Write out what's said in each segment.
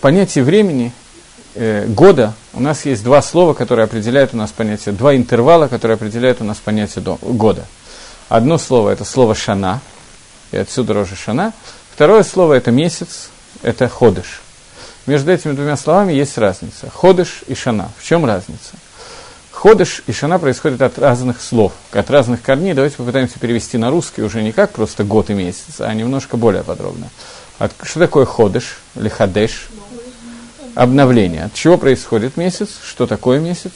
понятии времени, э, года, у нас есть два слова, которые определяют у нас понятие, два интервала, которые определяют у нас понятие до, года. Одно слово – это слово «шана», и отсюда рожа «шана». Второе слово – это месяц, это «ходыш». Между этими двумя словами есть разница. Ходыш и шана. В чем разница? Ходыш и шана происходят от разных слов, от разных корней. Давайте попытаемся перевести на русский уже не как просто год и месяц, а немножко более подробно. От, что такое ходыш или хадеш? Обновление. От чего происходит месяц? Что такое месяц?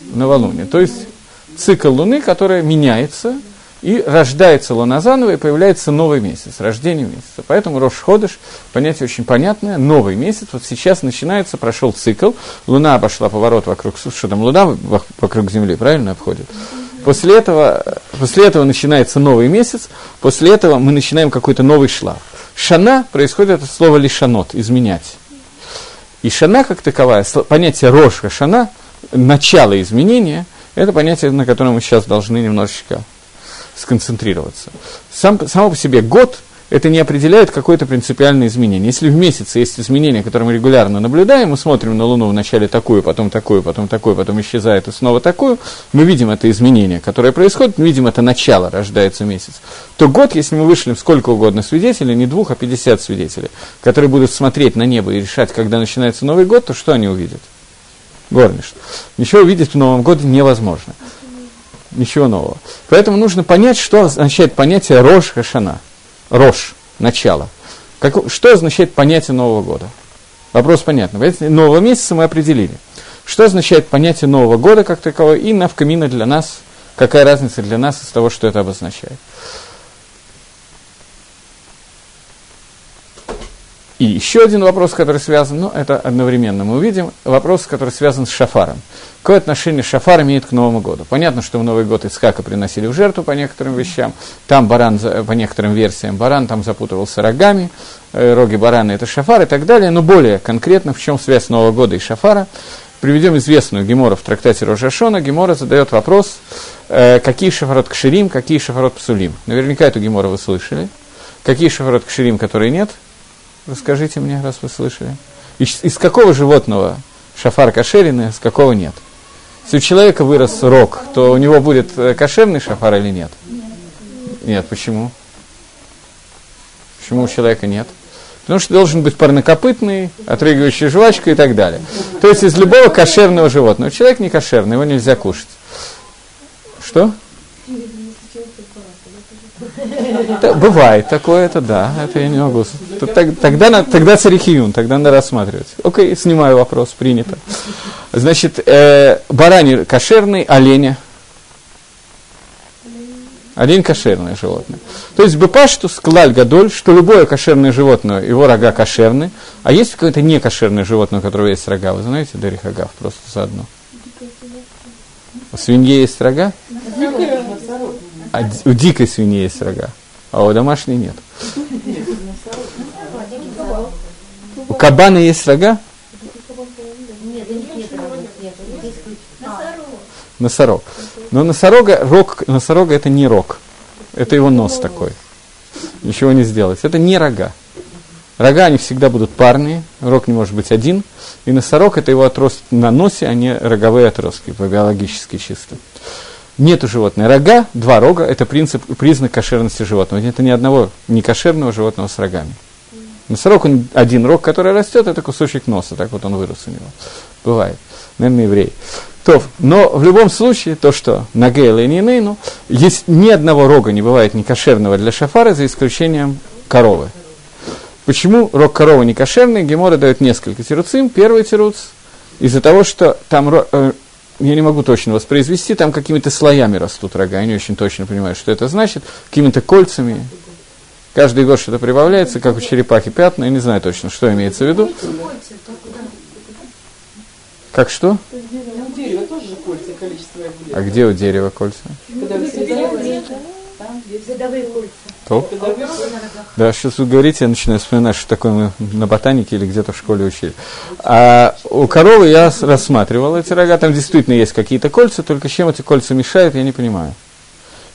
Новолуние. То есть цикл Луны, который меняется и рождается луна заново, и появляется новый месяц, рождение месяца. Поэтому Рош Ходыш, понятие очень понятное, новый месяц. Вот сейчас начинается, прошел цикл, луна обошла поворот вокруг, что там, луна вокруг Земли, правильно обходит? После этого, после этого начинается новый месяц, после этого мы начинаем какой-то новый шлаф. Шана происходит от слова лишанот, изменять. И шана как таковая, понятие рошка шана, начало изменения, это понятие, на котором мы сейчас должны немножечко сконцентрироваться. Сам, само по себе год это не определяет какое-то принципиальное изменение. Если в месяце есть изменения, которые мы регулярно наблюдаем, мы смотрим на Луну вначале такую, потом такую, потом такую, потом исчезает и снова такую, мы видим это изменение, которое происходит, мы видим это начало, рождается месяц, то год, если мы вышлем сколько угодно свидетелей, не двух, а 50 свидетелей, которые будут смотреть на небо и решать, когда начинается Новый год, то что они увидят? Горниш. Ничего увидеть в Новом году невозможно ничего нового. Поэтому нужно понять, что означает понятие Рош Хашана. Рош, начало. Как, что означает понятие Нового года? Вопрос понятный. Нового месяца мы определили. Что означает понятие Нового года как таковое и навкамина для нас? Какая разница для нас из того, что это обозначает? И еще один вопрос, который связан, ну, это одновременно мы увидим, вопрос, который связан с шафаром. Какое отношение шафар имеет к Новому году? Понятно, что в Новый год Ицхака приносили в жертву по некоторым вещам, там баран, по некоторым версиям, баран там запутывался рогами, э, роги барана – это шафар и так далее, но более конкретно, в чем связь Нового года и шафара, приведем известную Гемора в трактате Рожашона. Гемора задает вопрос, э, какие шафарот кширим, какие шафарот псулим. Наверняка эту Гемору вы слышали. Какие шафарот кширим, которые нет – Расскажите мне, раз вы слышали. Из, из какого животного шафар кошерный, с какого нет? Если у человека вырос рог, то у него будет э, кошерный шафар или нет? Нет, почему? Почему у человека нет? Потому что должен быть парнокопытный, отрыгивающий жвачку и так далее. То есть из любого кошерного животного. Человек не кошерный, его нельзя кушать. Что? Бывает такое, это да, это я не могу. Тогда, тогда царихиюн, тогда надо рассматривать. Окей, снимаю вопрос, принято. Значит, э, барани кошерный, оленя. Олень кошерное животное. То есть бепашту склаль гадоль, что любое кошерное животное, его рога кошерны, а есть какое-то некошерное животное, у которого есть рога, вы знаете, Дарихагав, просто заодно. У свиньи есть рога? А у дикой свиньи есть рога, а у домашней нет. У кабана есть рога? Носорог. Но носорога, рог, носорога это не рог. Это его нос такой. Ничего не сделать. Это не рога. Рога, они всегда будут парные, рог не может быть один, и носорог – это его отростки на носе, а не роговые отростки, по биологически чисто нету животного рога, два рога, это принцип, признак кошерности животного. Это ни одного некошерного животного с рогами. Носорог, он один рог, который растет, это кусочек носа, так вот он вырос у него. Бывает. Наверное, еврей. То, но в любом случае, то, что на Гейла и Нинейну, есть ни одного рога не бывает некошерного для шафара, за исключением коровы. Почему рог коровы не кошерный? Гемора дает несколько тируцим. Первый тируц из-за того, что там э, я не могу точно воспроизвести, там какими-то слоями растут рога, я не очень точно понимаю, что это значит, какими-то кольцами. Каждый год что-то прибавляется, как у черепахи пятна, я не знаю точно, что имеется в виду. Как что? А где у дерева кольца? Топ. Да, сейчас вы говорите, я начинаю вспоминать, что такое мы на ботанике или где-то в школе учили. А у коровы я рассматривал эти рога, там действительно есть какие-то кольца, только чем эти кольца мешают, я не понимаю.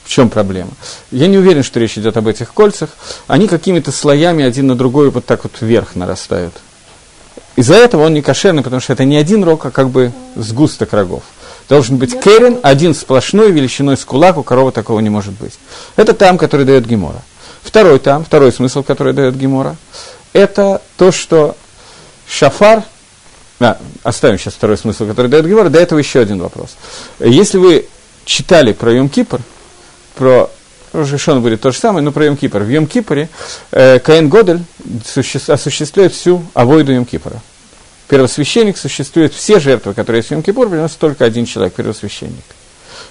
чем проблема? Я не уверен, что речь идет об этих кольцах. Они какими-то слоями один на другой вот так вот вверх нарастают. Из-за этого он не кошерный, потому что это не один рог, а как бы сгусток рогов. Должен быть керен, один сплошной, величиной с кулак, у коровы такого не может быть. Это там, который дает гемора. Второй там, второй смысл, который дает гемора, это то, что шафар, а, оставим сейчас второй смысл, который дает гемора, до этого еще один вопрос. Если вы читали про Йом-Кипр, про Рожешон будет то же самое, но про Йом-Кипр. В Йом-Кипре э, Каин Годель осуществляет всю авойду Йом-Кипра. Первосвященник существует, все жертвы, которые есть в Йом-Кипур, приносит только один человек, первосвященник.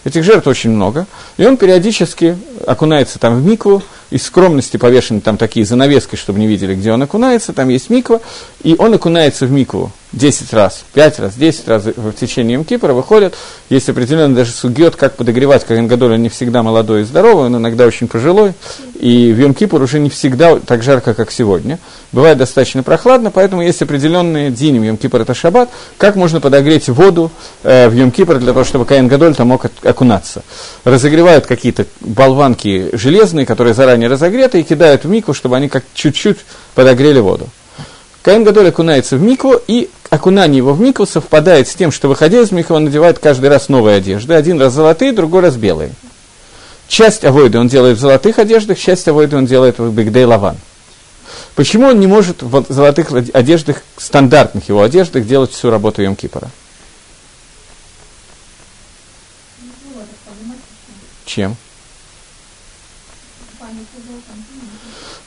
Этих жертв очень много, и он периодически окунается там в микву, из скромности повешены там такие занавески, чтобы не видели, где он окунается, там есть миква, и он окунается в микву 10 раз, 5 раз, 10 раз в течение Йом-Кипра, выходят, есть определенно даже сугет, как подогревать, как Гадоль, он не всегда молодой и здоровый, он иногда очень пожилой, и в Йом-Кипр уже не всегда так жарко, как сегодня. Бывает достаточно прохладно, поэтому есть определенные дни, Йом-Кипр это шаббат, как можно подогреть воду э, в Йом-Кипр для того, чтобы Каин Гадоль там мог окунаться. Разогревают какие-то болванки железные, которые заранее разогреты, и кидают в мику, чтобы они как чуть-чуть подогрели воду. Каин Гадоль окунается в микву, и окунание его в микву совпадает с тем, что, выходя из миквы, он надевает каждый раз новые одежды. Один раз золотые, другой раз белые. Часть авойды он делает в золотых одеждах, часть авойды он делает в бигдей лаван. Почему он не может в золотых одеждах, стандартных его одеждах, делать всю работу Йом Кипора? Чем?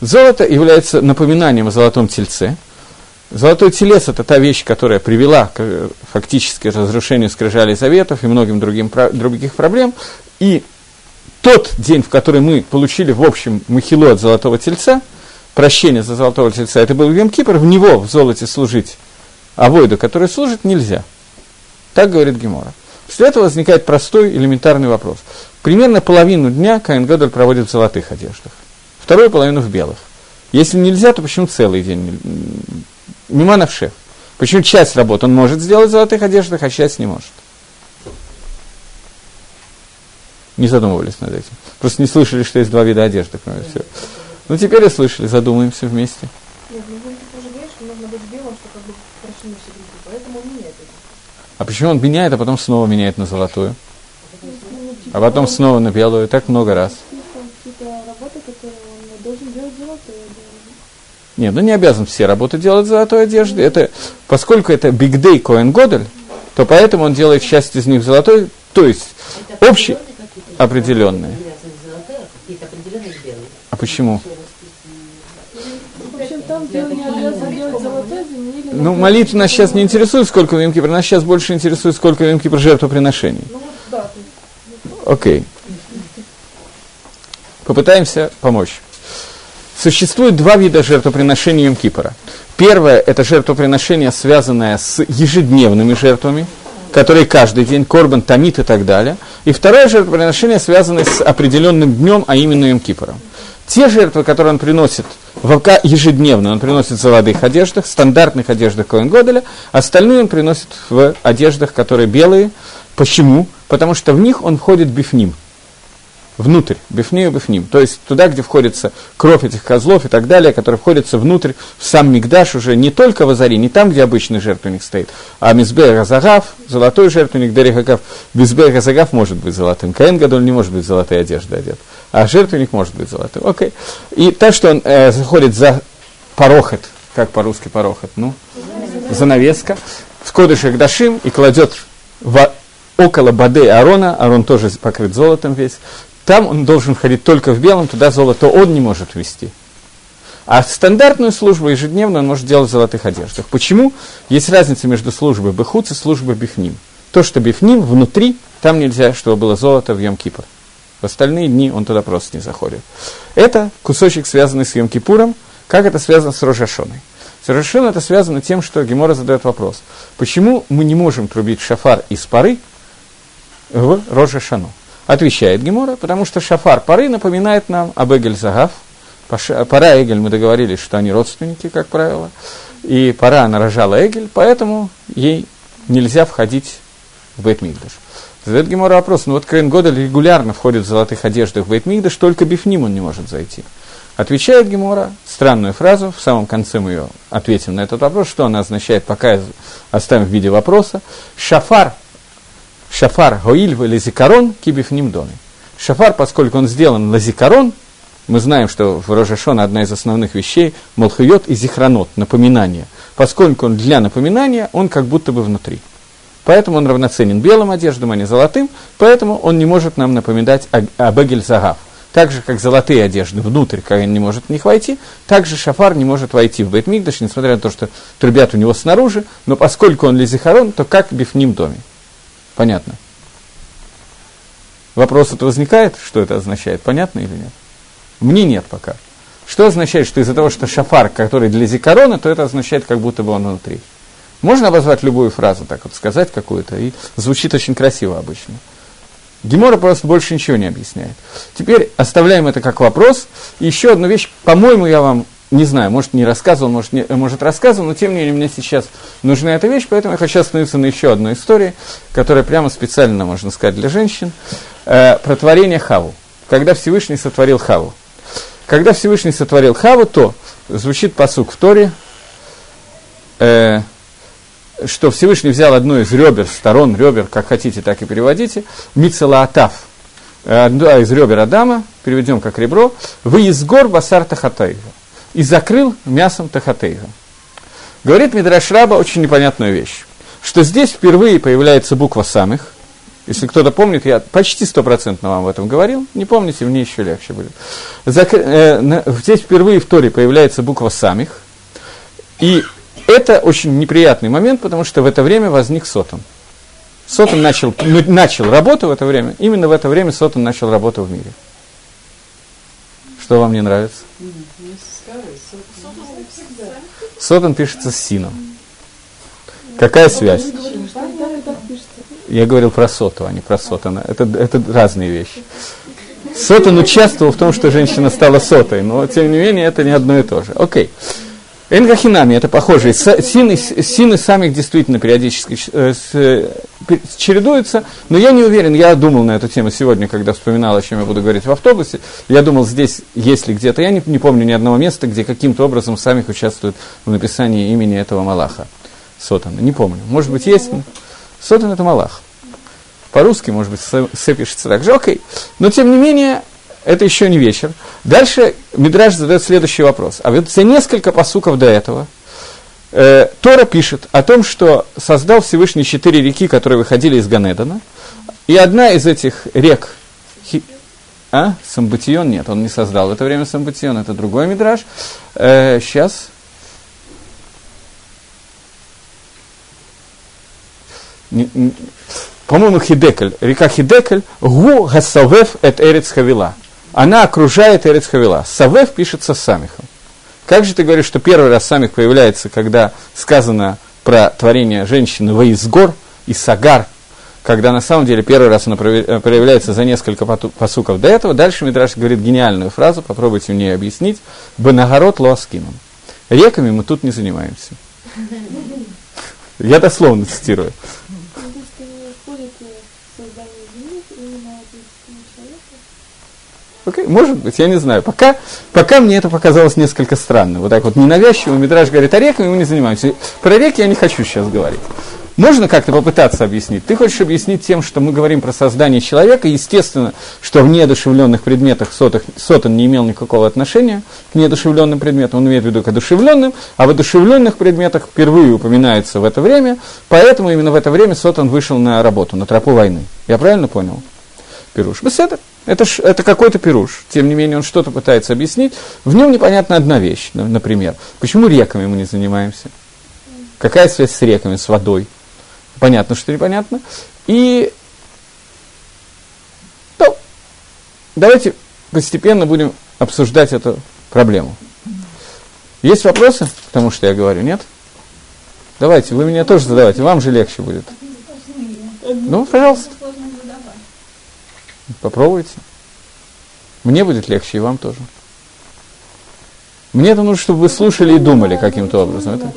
Золото является напоминанием о золотом тельце – Золотой телес – это та вещь, которая привела к фактически разрушению скрижалей заветов и многим другим других проблем. И тот день, в который мы получили в общем махилу от золотого тельца, прощение за золотого тельца, это был Йом Кипр, в него в золоте служить, а войду, который служит, нельзя. Так говорит Гемора. После этого возникает простой элементарный вопрос. Примерно половину дня Каин Гадоль проводит в золотых одеждах, вторую половину в белых. Если нельзя, то почему целый день Миманов шеф. Почему часть работы он может сделать в золотых одеждах, а часть не может? Не задумывались над этим. Просто не слышали, что есть два вида одежды, кроме всего. Ну, теперь и слышали, задумаемся вместе. А почему он меняет, а потом снова меняет на золотую? А потом снова на белую, так много раз. Нет, ну не обязан все работы делать в золотой одежде. Это, поскольку это Big Day Коэн Годель, то поэтому он делает часть из них золотой, то есть общий определенные. А почему? Ну, молитва нас сейчас не интересует, сколько в Йом-Кипр, нас сейчас больше интересует, сколько в Йом-Кипр жертвоприношений. Окей. Попытаемся помочь. Существует два вида жертвоприношения Йом Кипора. Первое – это жертвоприношение, связанное с ежедневными жертвами, которые каждый день, корбан, томит и так далее. И второе жертвоприношение, связанное с определенным днем, а именно Йом Кипором. Те жертвы, которые он приносит ежедневно, он приносит в золотых одеждах, стандартных одеждах Коэн Годеля, остальные он приносит в одеждах, которые белые. Почему? Потому что в них он входит бифним – внутрь, бифнею бифним, то есть туда, где входится кровь этих козлов и так далее, которые входятся внутрь, в сам Мигдаш уже не только в Азаре, не там, где обычный жертвенник стоит, а Мизбер Газагав, золотой жертвенник, Дерихакав, Мизбер Газагав может быть золотым, Каэн Гадоль не может быть золотой одеждой одет, а жертвенник может быть золотым, окей. И так, что он э, заходит за порохот, как по-русски порохот, ну, занавеска, в Кодыш Дашим и кладет в около Бады Арона, Арон тоже покрыт золотом весь, там он должен ходить только в белом, туда золото он не может вести. А стандартную службу ежедневно он может делать в золотых одеждах. Почему? Есть разница между службой Бехуц и службой Бифним. То, что Бифним внутри, там нельзя, чтобы было золото в Йом-Кипр. В остальные дни он туда просто не заходит. Это кусочек, связанный с Йом-Кипуром. Как это связано с Рожашоной? С Рожашоной это связано тем, что Гемора задает вопрос. Почему мы не можем трубить шафар из пары в Рожашану? Отвечает Гемора, потому что шафар пары напоминает нам об Эгель Загав. Пара Эгель, мы договорились, что они родственники, как правило. И пара она рожала Эгель, поэтому ей нельзя входить в Бет Мигдаш. Задает Гемора вопрос, ну вот Коэн Годель регулярно входит в золотых одеждах в Бейтмигдаш, только Бифним он не может зайти. Отвечает Гемора странную фразу, в самом конце мы ее ответим на этот вопрос, что она означает, пока оставим в виде вопроса. Шафар, шафар гоиль лазикарон кибифним доми. Шафар, поскольку он сделан лазикарон, мы знаем, что в Рожашона одна из основных вещей – молхует и зихранот, напоминание. Поскольку он для напоминания, он как будто бы внутри. Поэтому он равноценен белым одеждам, а не золотым, поэтому он не может нам напоминать об Эгель Загав. Так же, как золотые одежды внутрь Каин не может в них войти, так же Шафар не может войти в Бейтмигдаш, несмотря на то, что трубят у него снаружи, но поскольку он лизихарон, то как бифним доме. Понятно? Вопрос это возникает, что это означает, понятно или нет? Мне нет пока. Что означает, что из-за того, что шафар, который для зикарона, то это означает, как будто бы он внутри. Можно обозвать любую фразу, так вот сказать какую-то, и звучит очень красиво обычно. Гемора просто больше ничего не объясняет. Теперь оставляем это как вопрос. И еще одну вещь, по-моему, я вам не знаю, может, не рассказывал, может, не, может рассказывал, но тем не менее мне сейчас нужна эта вещь, поэтому я хочу остановиться на еще одной истории, которая прямо специально, можно сказать, для женщин, э, про творение Хаву. Когда Всевышний сотворил Хаву. Когда Всевышний сотворил Хаву, то звучит посук в Торе, э, что Всевышний взял одну из ребер, сторон ребер, как хотите, так и переводите, Мицелаатав, одна из ребер Адама, переведем как ребро, вы из гор басар тахатайга, и закрыл мясом тахатейга. Говорит Мидраш Раба очень непонятную вещь, что здесь впервые появляется буква самых, если кто-то помнит, я почти стопроцентно вам об этом говорил, не помните, мне еще легче будет. Зак... Э, здесь впервые в Торе появляется буква самих, и это очень неприятный момент, потому что в это время возник Сотон. Сотон начал, начал работу в это время, именно в это время Сотон начал работу в мире. Что вам не нравится? Сотон пишется с сином. Какая связь? Я говорил про Соту, а не про Сотона. Это, это разные вещи. Сотон участвовал в том, что женщина стала сотой, но тем не менее это не одно и то же. Окей. Okay. Энкахинами, это похоже. Сины, сины самих действительно периодически э, с, чередуются, но я не уверен, я думал на эту тему сегодня, когда вспоминал, о чем я буду говорить в автобусе. Я думал, здесь, если где-то, я не, не помню ни одного места, где каким-то образом самих участвуют в написании имени этого Малаха. Сотана. Не помню. Может быть, есть. Сотан это Малах. По-русски, может быть, С пишется так же. Окей. Но, тем не менее, это еще не вечер. Дальше Мидраж задает следующий вопрос. А вот за несколько посуков до этого э, Тора пишет о том, что создал Всевышний четыре реки, которые выходили из Ганедана, и одна из этих рек, хи, а, Самбатион, нет, он не создал в это время Самбатион, это другой Мидраж. Э, сейчас. по-моему, Хидекель, река Хидекель, гу гасавев эт эрец хавила она окружает Эрец Хавила. Савев пишется самихом. Как же ты говоришь, что первый раз самих появляется, когда сказано про творение женщины Ваизгор и Сагар, когда на самом деле первый раз она э, проявляется за несколько посуков до этого. Дальше Мидраш говорит гениальную фразу, попробуйте мне объяснить. Банагород лоаскином. Реками мы тут не занимаемся. Я дословно цитирую. Okay, может быть, я не знаю. Пока, пока мне это показалось несколько странно. Вот так вот ненавязчиво Мидраж говорит о реках, мы не занимаемся. Про реки я не хочу сейчас говорить. Можно как-то попытаться объяснить? Ты хочешь объяснить тем, что мы говорим про создание человека, естественно, что в неодушевленных предметах сотах, сотан не имел никакого отношения к неодушевленным предметам, он имеет в виду к одушевленным, а в одушевленных предметах впервые упоминается в это время, поэтому именно в это время сотан вышел на работу, на тропу войны. Я правильно понял? Пируш. Беседа. Это, ж, это какой-то пируш. Тем не менее, он что-то пытается объяснить. В нем непонятна одна вещь, например. Почему реками мы не занимаемся? Какая связь с реками, с водой? Понятно, что непонятно. И ну, давайте постепенно будем обсуждать эту проблему. Есть вопросы к тому, что я говорю, нет? Давайте, вы меня тоже задавайте, вам же легче будет. Ну, пожалуйста. Попробуйте. Мне будет легче, и вам тоже. Мне это нужно, чтобы вы слушали и думали каким-то образом. Это...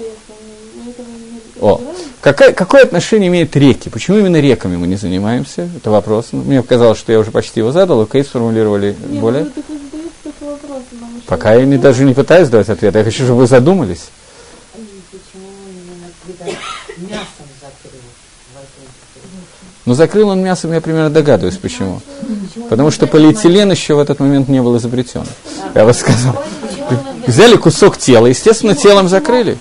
О, Какое, какое отношение имеют реки? Почему именно реками мы не занимаемся? Это вопрос. Мне казалось, что я уже почти его задал, и Кейс сформулировали Не, более. Ну, задают такой вопрос, Пока я не, даже не пытаюсь давать ответ, я хочу, чтобы вы задумались. Почему именно вокруг? Но закрыл он мясом, я примерно догадываюсь, почему. Потому что полиэтилен еще в этот момент не был изобретен. Я вас сказал. Взяли кусок тела, естественно, телом закрыли.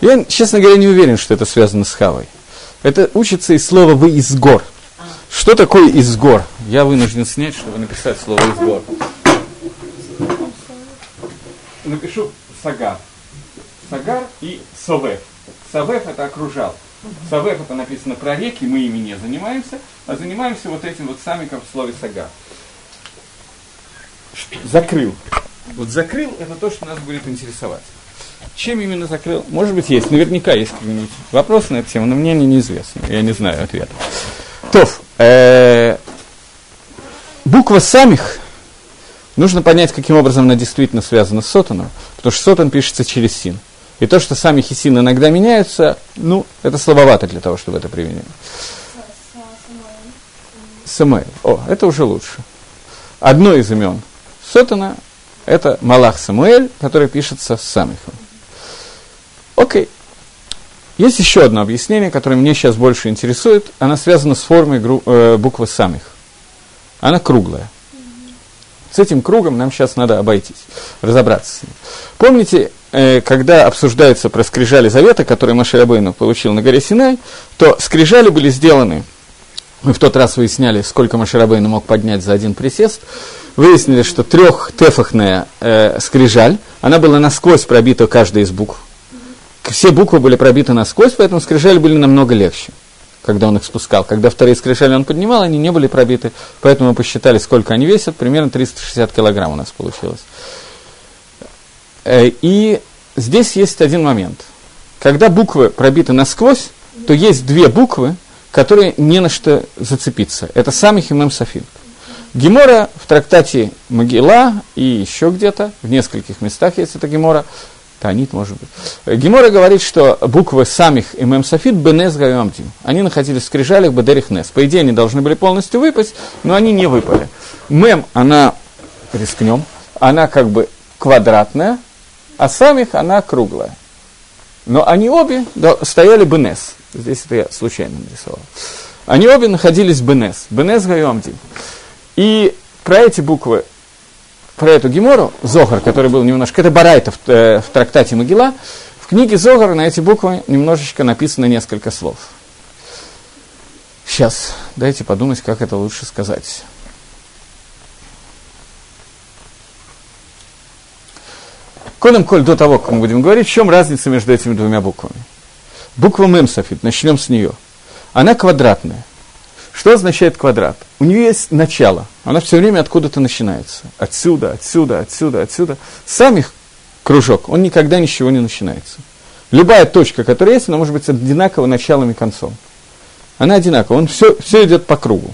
Я, честно говоря, не уверен, что это связано с Хавой. Это учится из слова «вы из гор». Что такое из гор? Я вынужден снять, чтобы написать слово из гор. Напишу сагар. Сагар и совев. Совев это окружал. Совев это написано про реки, мы ими не занимаемся, а занимаемся вот этим вот самиком в слове сагар. Закрыл. Вот закрыл это то, что нас будет интересовать. Чем именно закрыл? Может быть, есть. Наверняка есть какие-нибудь вопросы на эту тему, но мне они неизвестны. Я не знаю ответа. Тов. э, Буква самих. Нужно понять, каким образом она действительно связана с Сотаном, потому что Сотан пишется через син. И то, что самих и син иногда меняются, ну, это слабовато для того, чтобы это применить. Самаэль. О, это уже лучше. Одно из имен Сотана – это Малах Самуэль, который пишется с Самихом. Окей. Есть еще одно объяснение, которое мне сейчас больше интересует. Она связана с формой гру- э, буквы Самих. Она круглая. С этим кругом нам сейчас надо обойтись, разобраться с ним. Помните, э, когда обсуждается про скрижали завета, которые Маша Абейну получил на горе Синай, то скрижали были сделаны, мы в тот раз выясняли, сколько Маширабейна мог поднять за один присест, выяснили, что трехтефахная э, скрижаль, она была насквозь пробита каждой из букв. Все буквы были пробиты насквозь, поэтому скрижали были намного легче, когда он их спускал. Когда вторые скрижали он поднимал, они не были пробиты, поэтому мы посчитали, сколько они весят, примерно 360 килограмм у нас получилось. Э, И здесь есть один момент. Когда буквы пробиты насквозь, то есть две буквы, которые не на что зацепиться. Это сами Химем Софин. Гемора в трактате Могила и еще где-то, в нескольких местах есть эта Гемора, Танит, может быть. Гемора говорит, что буквы самих и Мем Софит Бенес Гайомдим. Они находились в скрижалях Бедерих Нес. По идее, они должны были полностью выпасть, но они не выпали. Мем, она, рискнем, она как бы квадратная, а самих она круглая. Но они обе стояли Бенес. Здесь это я случайно нарисовал. Они обе находились Бенес. Бенес Гайомдим. И про эти буквы, про эту Гемору, Зохар, который был немножко, это Барайта в, э, в трактате Могила, в книге Зохара на эти буквы немножечко написано несколько слов. Сейчас, дайте подумать, как это лучше сказать. Кодом коль, до того, как мы будем говорить, в чем разница между этими двумя буквами. Буква Мем Софит, начнем с нее. Она квадратная. Что означает квадрат? У нее есть начало. Она все время откуда-то начинается. Отсюда, отсюда, отсюда, отсюда. Сам их кружок, он никогда ничего не начинается. Любая точка, которая есть, она может быть одинаково началом и концом. Она одинакова. Он все, все идет по кругу.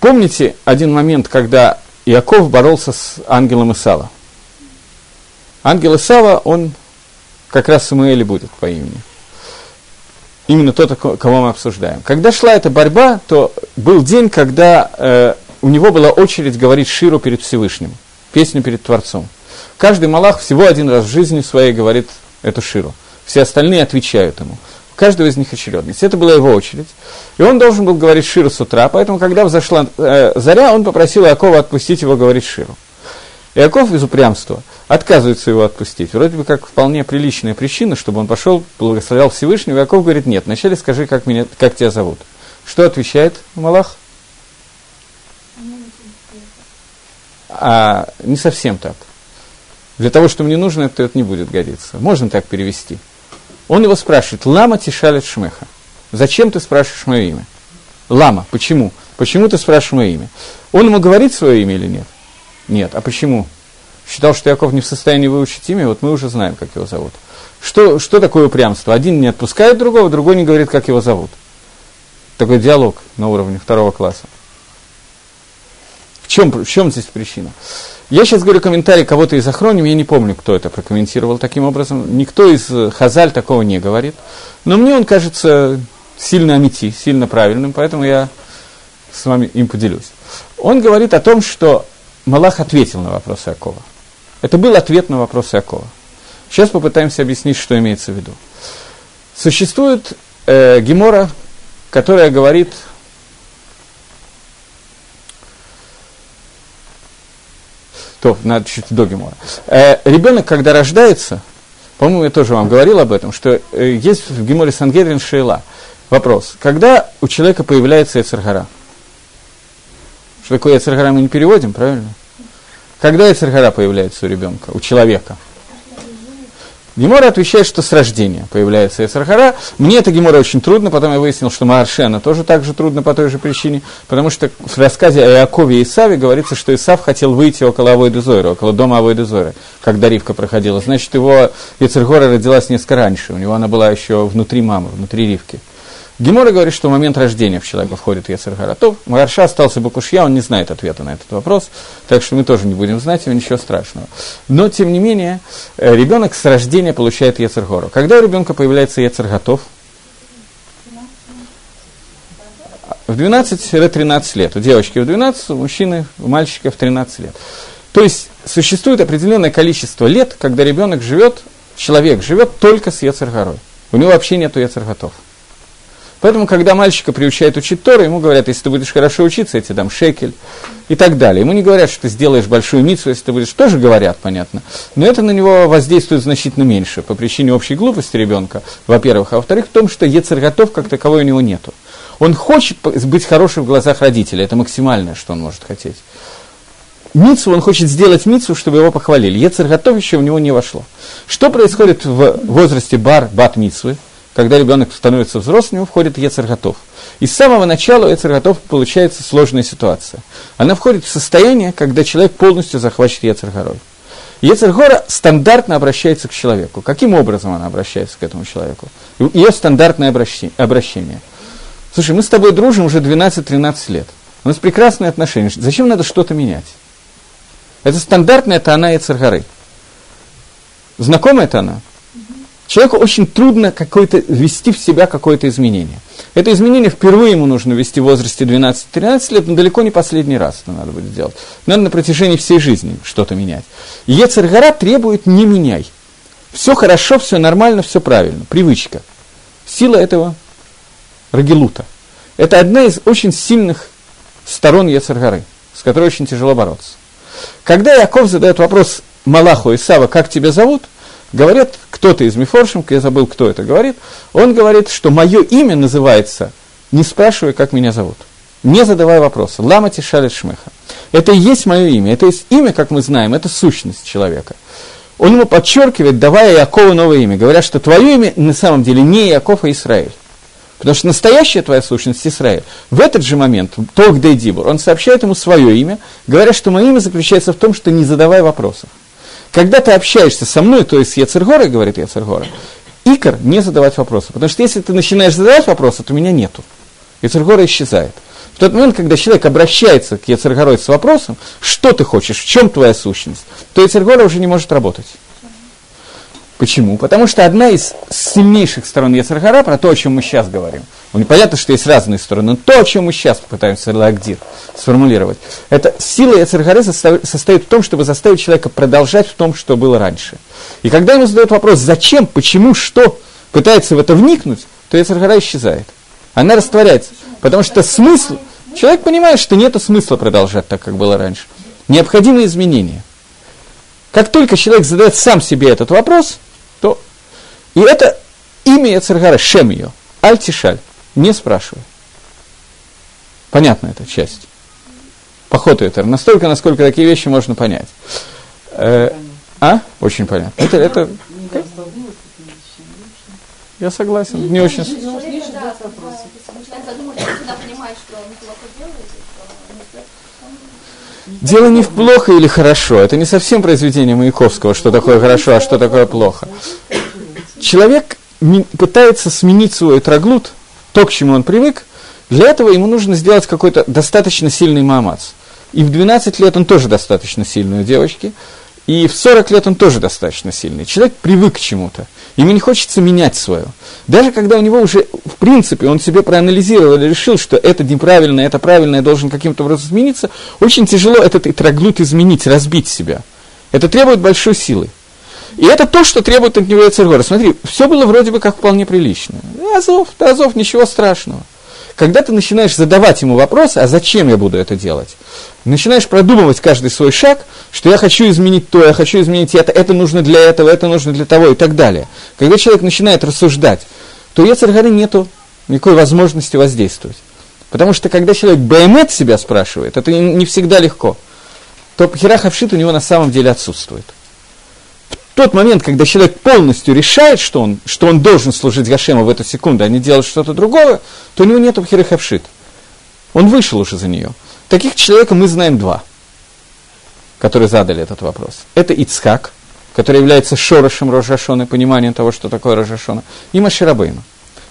Помните один момент, когда Иаков боролся с ангелом Исава? Ангел Исава, он как раз Самуэль будет по имени. Именно тот, кого мы обсуждаем. Когда шла эта борьба, то был день, когда э, у него была очередь говорить Ширу перед Всевышним, песню перед Творцом. Каждый малах всего один раз в жизни своей говорит эту Ширу. Все остальные отвечают ему. У каждого из них очередность. Это была его очередь. И он должен был говорить Ширу с утра, поэтому, когда взошла э, заря, он попросил Иакова отпустить его говорить Ширу. Иаков из упрямства отказывается его отпустить. Вроде бы как вполне приличная причина, чтобы он пошел, благословлял Всевышнего. Иаков говорит, нет, вначале скажи, как, меня, как тебя зовут. Что отвечает Малах? А, не совсем так. Для того, что мне нужно, это, это не будет годиться. Можно так перевести. Он его спрашивает, лама тишалит шмеха. Зачем ты спрашиваешь мое имя? Лама, почему? Почему ты спрашиваешь мое имя? Он ему говорит свое имя или нет? Нет. А почему? Считал, что Яков не в состоянии выучить имя, вот мы уже знаем, как его зовут. Что, что такое упрямство? Один не отпускает другого, другой не говорит, как его зовут. такой диалог на уровне второго класса. В чем, в чем здесь причина? Я сейчас говорю комментарий кого-то из Ахроним, я не помню, кто это прокомментировал таким образом. Никто из э, Хазаль такого не говорит. Но мне он кажется сильно амити, сильно правильным, поэтому я с вами им поделюсь. Он говорит о том, что Малах ответил на вопрос Иакова. Это был ответ на вопрос Иакова. Сейчас попытаемся объяснить, что имеется в виду. Существует э, Гемора, которая говорит То, надо чуть до Гемора. Э, ребенок, когда рождается, по-моему, я тоже вам говорил об этом, что э, есть в Геморе Сангедрин Шейла. Вопрос. Когда у человека появляется Эцергара? Что такое Эцергара мы не переводим, правильно? Когда Эцергара появляется у ребенка, у человека? Гемора отвечает, что с рождения появляется Эсархара. Мне это Гемора очень трудно, потом я выяснил, что Мааршена тоже так же трудно по той же причине, потому что в рассказе о Иакове и Исаве говорится, что Исав хотел выйти около Авойды Зойра, около дома Авойды Зойра, когда Ривка проходила. Значит, его Ецергора родилась несколько раньше, у него она была еще внутри мамы, внутри Ривки. Гемора говорит, что в момент рождения в человека входит Ецергара. То Марша остался Бакушья, он не знает ответа на этот вопрос, так что мы тоже не будем знать его, ничего страшного. Но, тем не менее, э, ребенок с рождения получает Ецергору. Когда у ребенка появляется Ецерготов? В 12-13 лет. У девочки в 12, у мужчины, у мальчика в 13 лет. То есть существует определенное количество лет, когда ребенок живет, человек живет только с Ецергорой. У него вообще нет Ецерготов. Поэтому, когда мальчика приучают учить Тору, ему говорят, если ты будешь хорошо учиться, я тебе дам шекель и так далее. Ему не говорят, что ты сделаешь большую мицу, если ты будешь, тоже говорят, понятно. Но это на него воздействует значительно меньше, по причине общей глупости ребенка, во-первых. А во-вторых, в том, что Ецер готов, как таковой у него нету. Он хочет быть хорошим в глазах родителей, это максимальное, что он может хотеть. Мицу, он хочет сделать мицу, чтобы его похвалили. Ецер готов еще в него не вошло. Что происходит в возрасте бар, бат мицвы? Когда ребенок становится взрослым, в него входит Ецерготов. И с самого начала у Ецерготов получается сложная ситуация. Она входит в состояние, когда человек полностью захвачен Ецергорой. Ецергора стандартно обращается к человеку. Каким образом она обращается к этому человеку? Ее стандартное обращение. Слушай, мы с тобой дружим уже 12-13 лет. У нас прекрасные отношения. Зачем надо что-то менять? Это стандартная, это она Ецергоры. Знакомая это она? Человеку очень трудно какое-то, ввести в себя какое-то изменение. Это изменение впервые ему нужно ввести в возрасте 12-13 лет, но далеко не последний раз это надо будет сделать. Надо на протяжении всей жизни что-то менять. Ецергара требует «не меняй». Все хорошо, все нормально, все правильно. Привычка. Сила этого Рагелута. Это одна из очень сильных сторон Ецергары, с которой очень тяжело бороться. Когда Яков задает вопрос Малаху и Сава, как тебя зовут – Говорят, кто-то из Мифоршим, я забыл, кто это говорит, он говорит, что мое имя называется, не спрашивая, как меня зовут, не задавая вопроса, лама тишалит шмеха. Это и есть мое имя, это есть имя, как мы знаем, это сущность человека. Он ему подчеркивает, давая Якову новое имя, говоря, что твое имя на самом деле не Яков, а Израиль. Потому что настоящая твоя сущность Израиль. В этот же момент, Тох Дейдибур, он сообщает ему свое имя, говоря, что мое имя заключается в том, что не задавай вопросов. Когда ты общаешься со мной, то есть Ецергора, говорит Ецергора, Икор не задавать вопросы. Потому что если ты начинаешь задавать вопросы, то меня нету. Ецергора исчезает. В тот момент, когда человек обращается к Ецергорой с вопросом, что ты хочешь, в чем твоя сущность, то Ецергора уже не может работать. Почему? Потому что одна из сильнейших сторон Ецергора, про то, о чем мы сейчас говорим, ну, понятно, что есть разные стороны, но то, о чем мы сейчас попытаемся Лагдир сформулировать, это сила Ецергары состоит в том, чтобы заставить человека продолжать в том, что было раньше. И когда ему задают вопрос, зачем, почему, что, пытается в это вникнуть, то Ецергара исчезает. Она растворяется. Потому что смысл, человек понимает, что нет смысла продолжать так, как было раньше. Необходимы изменения. Как только человек задает сам себе этот вопрос, то... И это имя Ецергара, Шем ее, Альтишаль. Не спрашивай. Понятна эта часть. По это настолько, насколько такие вещи можно понять. Э, а? Очень понятно. Это, это... Я согласен. Не очень. Дело не в плохо или хорошо. Это не совсем произведение Маяковского, что такое хорошо, а что такое плохо. Человек пытается сменить свой троглут, то, к чему он привык, Для этого ему нужно сделать какой-то достаточно сильный мамац. И в 12 лет он тоже достаточно сильный у девочки, и в 40 лет он тоже достаточно сильный. Человек привык к чему-то. Ему не хочется менять свое. Даже когда у него уже, в принципе, он себе проанализировал и решил, что это неправильно, это правильно, я должен каким-то образом измениться, очень тяжело этот троглут изменить, разбить себя. Это требует большой силы. И это то, что требует от него Яцергора. Смотри, все было вроде бы как вполне прилично. Азов, да Азов, ничего страшного. Когда ты начинаешь задавать ему вопрос, а зачем я буду это делать, начинаешь продумывать каждый свой шаг, что я хочу изменить то, я хочу изменить это, это нужно для этого, это нужно для того и так далее. Когда человек начинает рассуждать, то у Ецаргары нету никакой возможности воздействовать. Потому что когда человек Баймет себя спрашивает, это не всегда легко, то Хирахавшит у него на самом деле отсутствует тот момент, когда человек полностью решает, что он, что он должен служить Гашему в эту секунду, а не делать что-то другое, то у него нет Бхирахавшит. Он вышел уже за нее. Таких человека мы знаем два, которые задали этот вопрос. Это Ицхак, который является шорошем Рожашона, пониманием того, что такое Рожашона, и Маширабейну.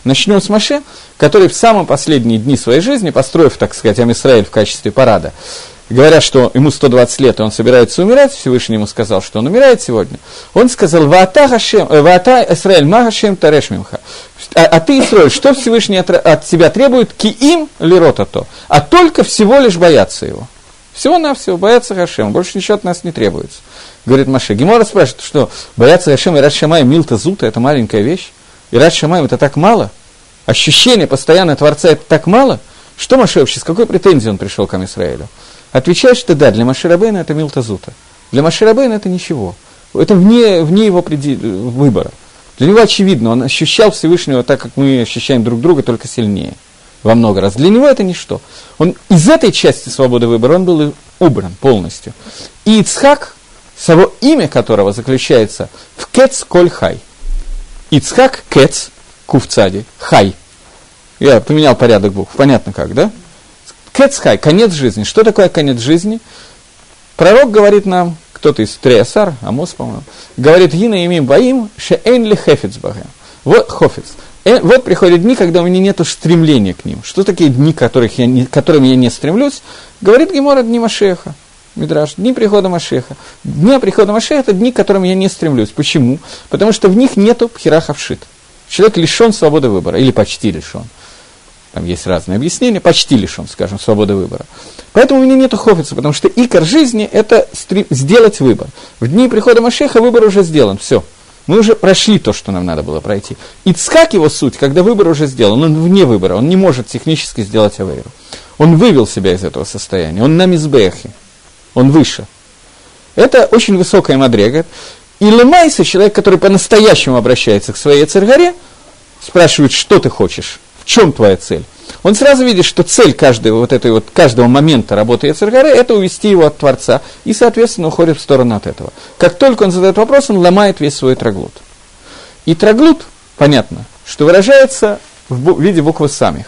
Начнем с Маше, который в самые последние дни своей жизни, построив, так сказать, Амисраиль в качестве парада, говорят, что ему 120 лет, и он собирается умирать, Всевышний ему сказал, что он умирает сегодня, он сказал, «Ваата Хашем, э, ваата Исраэль, ма Хашем тареш мимха». А, а ты, Исраэль, что Всевышний от, от тебя требует? Ки им лирота то, а только всего лишь бояться его. Всего-навсего, бояться Хашема, больше ничего от нас не требуется. Говорит Маше. Гемора спрашивает, что бояться Хашема и Рад Шамаем Милта Зута – это маленькая вещь? И Рад Шамаем – это так мало? Ощущение постоянно Творца – это так мало? Что Маше вообще, с какой претензией он пришел к Израилю? Отвечает, что да, для Маширабейна это Милтазута. Для Маширабейна это ничего. Это вне, вне его предел, выбора. Для него очевидно, он ощущал Всевышнего так, как мы ощущаем друг друга, только сильнее. Во много раз. Для него это ничто. Он из этой части свободы выбора он был убран полностью. И Ицхак, само имя которого заключается в Кец Коль Хай. Ицхак Кец, Кувцади, Хай. Я поменял порядок букв. Понятно как, да? Кецхай, конец жизни. Что такое конец жизни? Пророк говорит нам, кто-то из Триасар, Амос, по-моему, говорит, Гина имим боим, шеэн ли хефец багем. Вот хофец. Э, вот приходят дни, когда у меня нет стремления к ним. Что такие дни, которых я не, к которым я не стремлюсь? Говорит Гемора дни Машеха. Мидраш, дни прихода Машеха. Дни прихода Машеха – это дни, к которым я не стремлюсь. Почему? Потому что в них нету пхирахавшит. Человек лишен свободы выбора, или почти лишен там есть разные объяснения, почти лишен, скажем, свободы выбора. Поэтому у меня нет хофица, потому что икор жизни – это сделать выбор. В дни прихода Машеха выбор уже сделан, все. Мы уже прошли то, что нам надо было пройти. Ицкак его суть, когда выбор уже сделан, он вне выбора, он не может технически сделать авейру. Он вывел себя из этого состояния, он на мизбехе, он выше. Это очень высокая мадрега. И Лемайса, человек, который по-настоящему обращается к своей царгаре, спрашивает, что ты хочешь чем твоя цель? Он сразу видит, что цель каждого, вот этой вот, каждого момента работы Яцергары – это увести его от Творца, и, соответственно, уходит в сторону от этого. Как только он задает вопрос, он ломает весь свой троглут. И троглут, понятно, что выражается в виде буквы самих.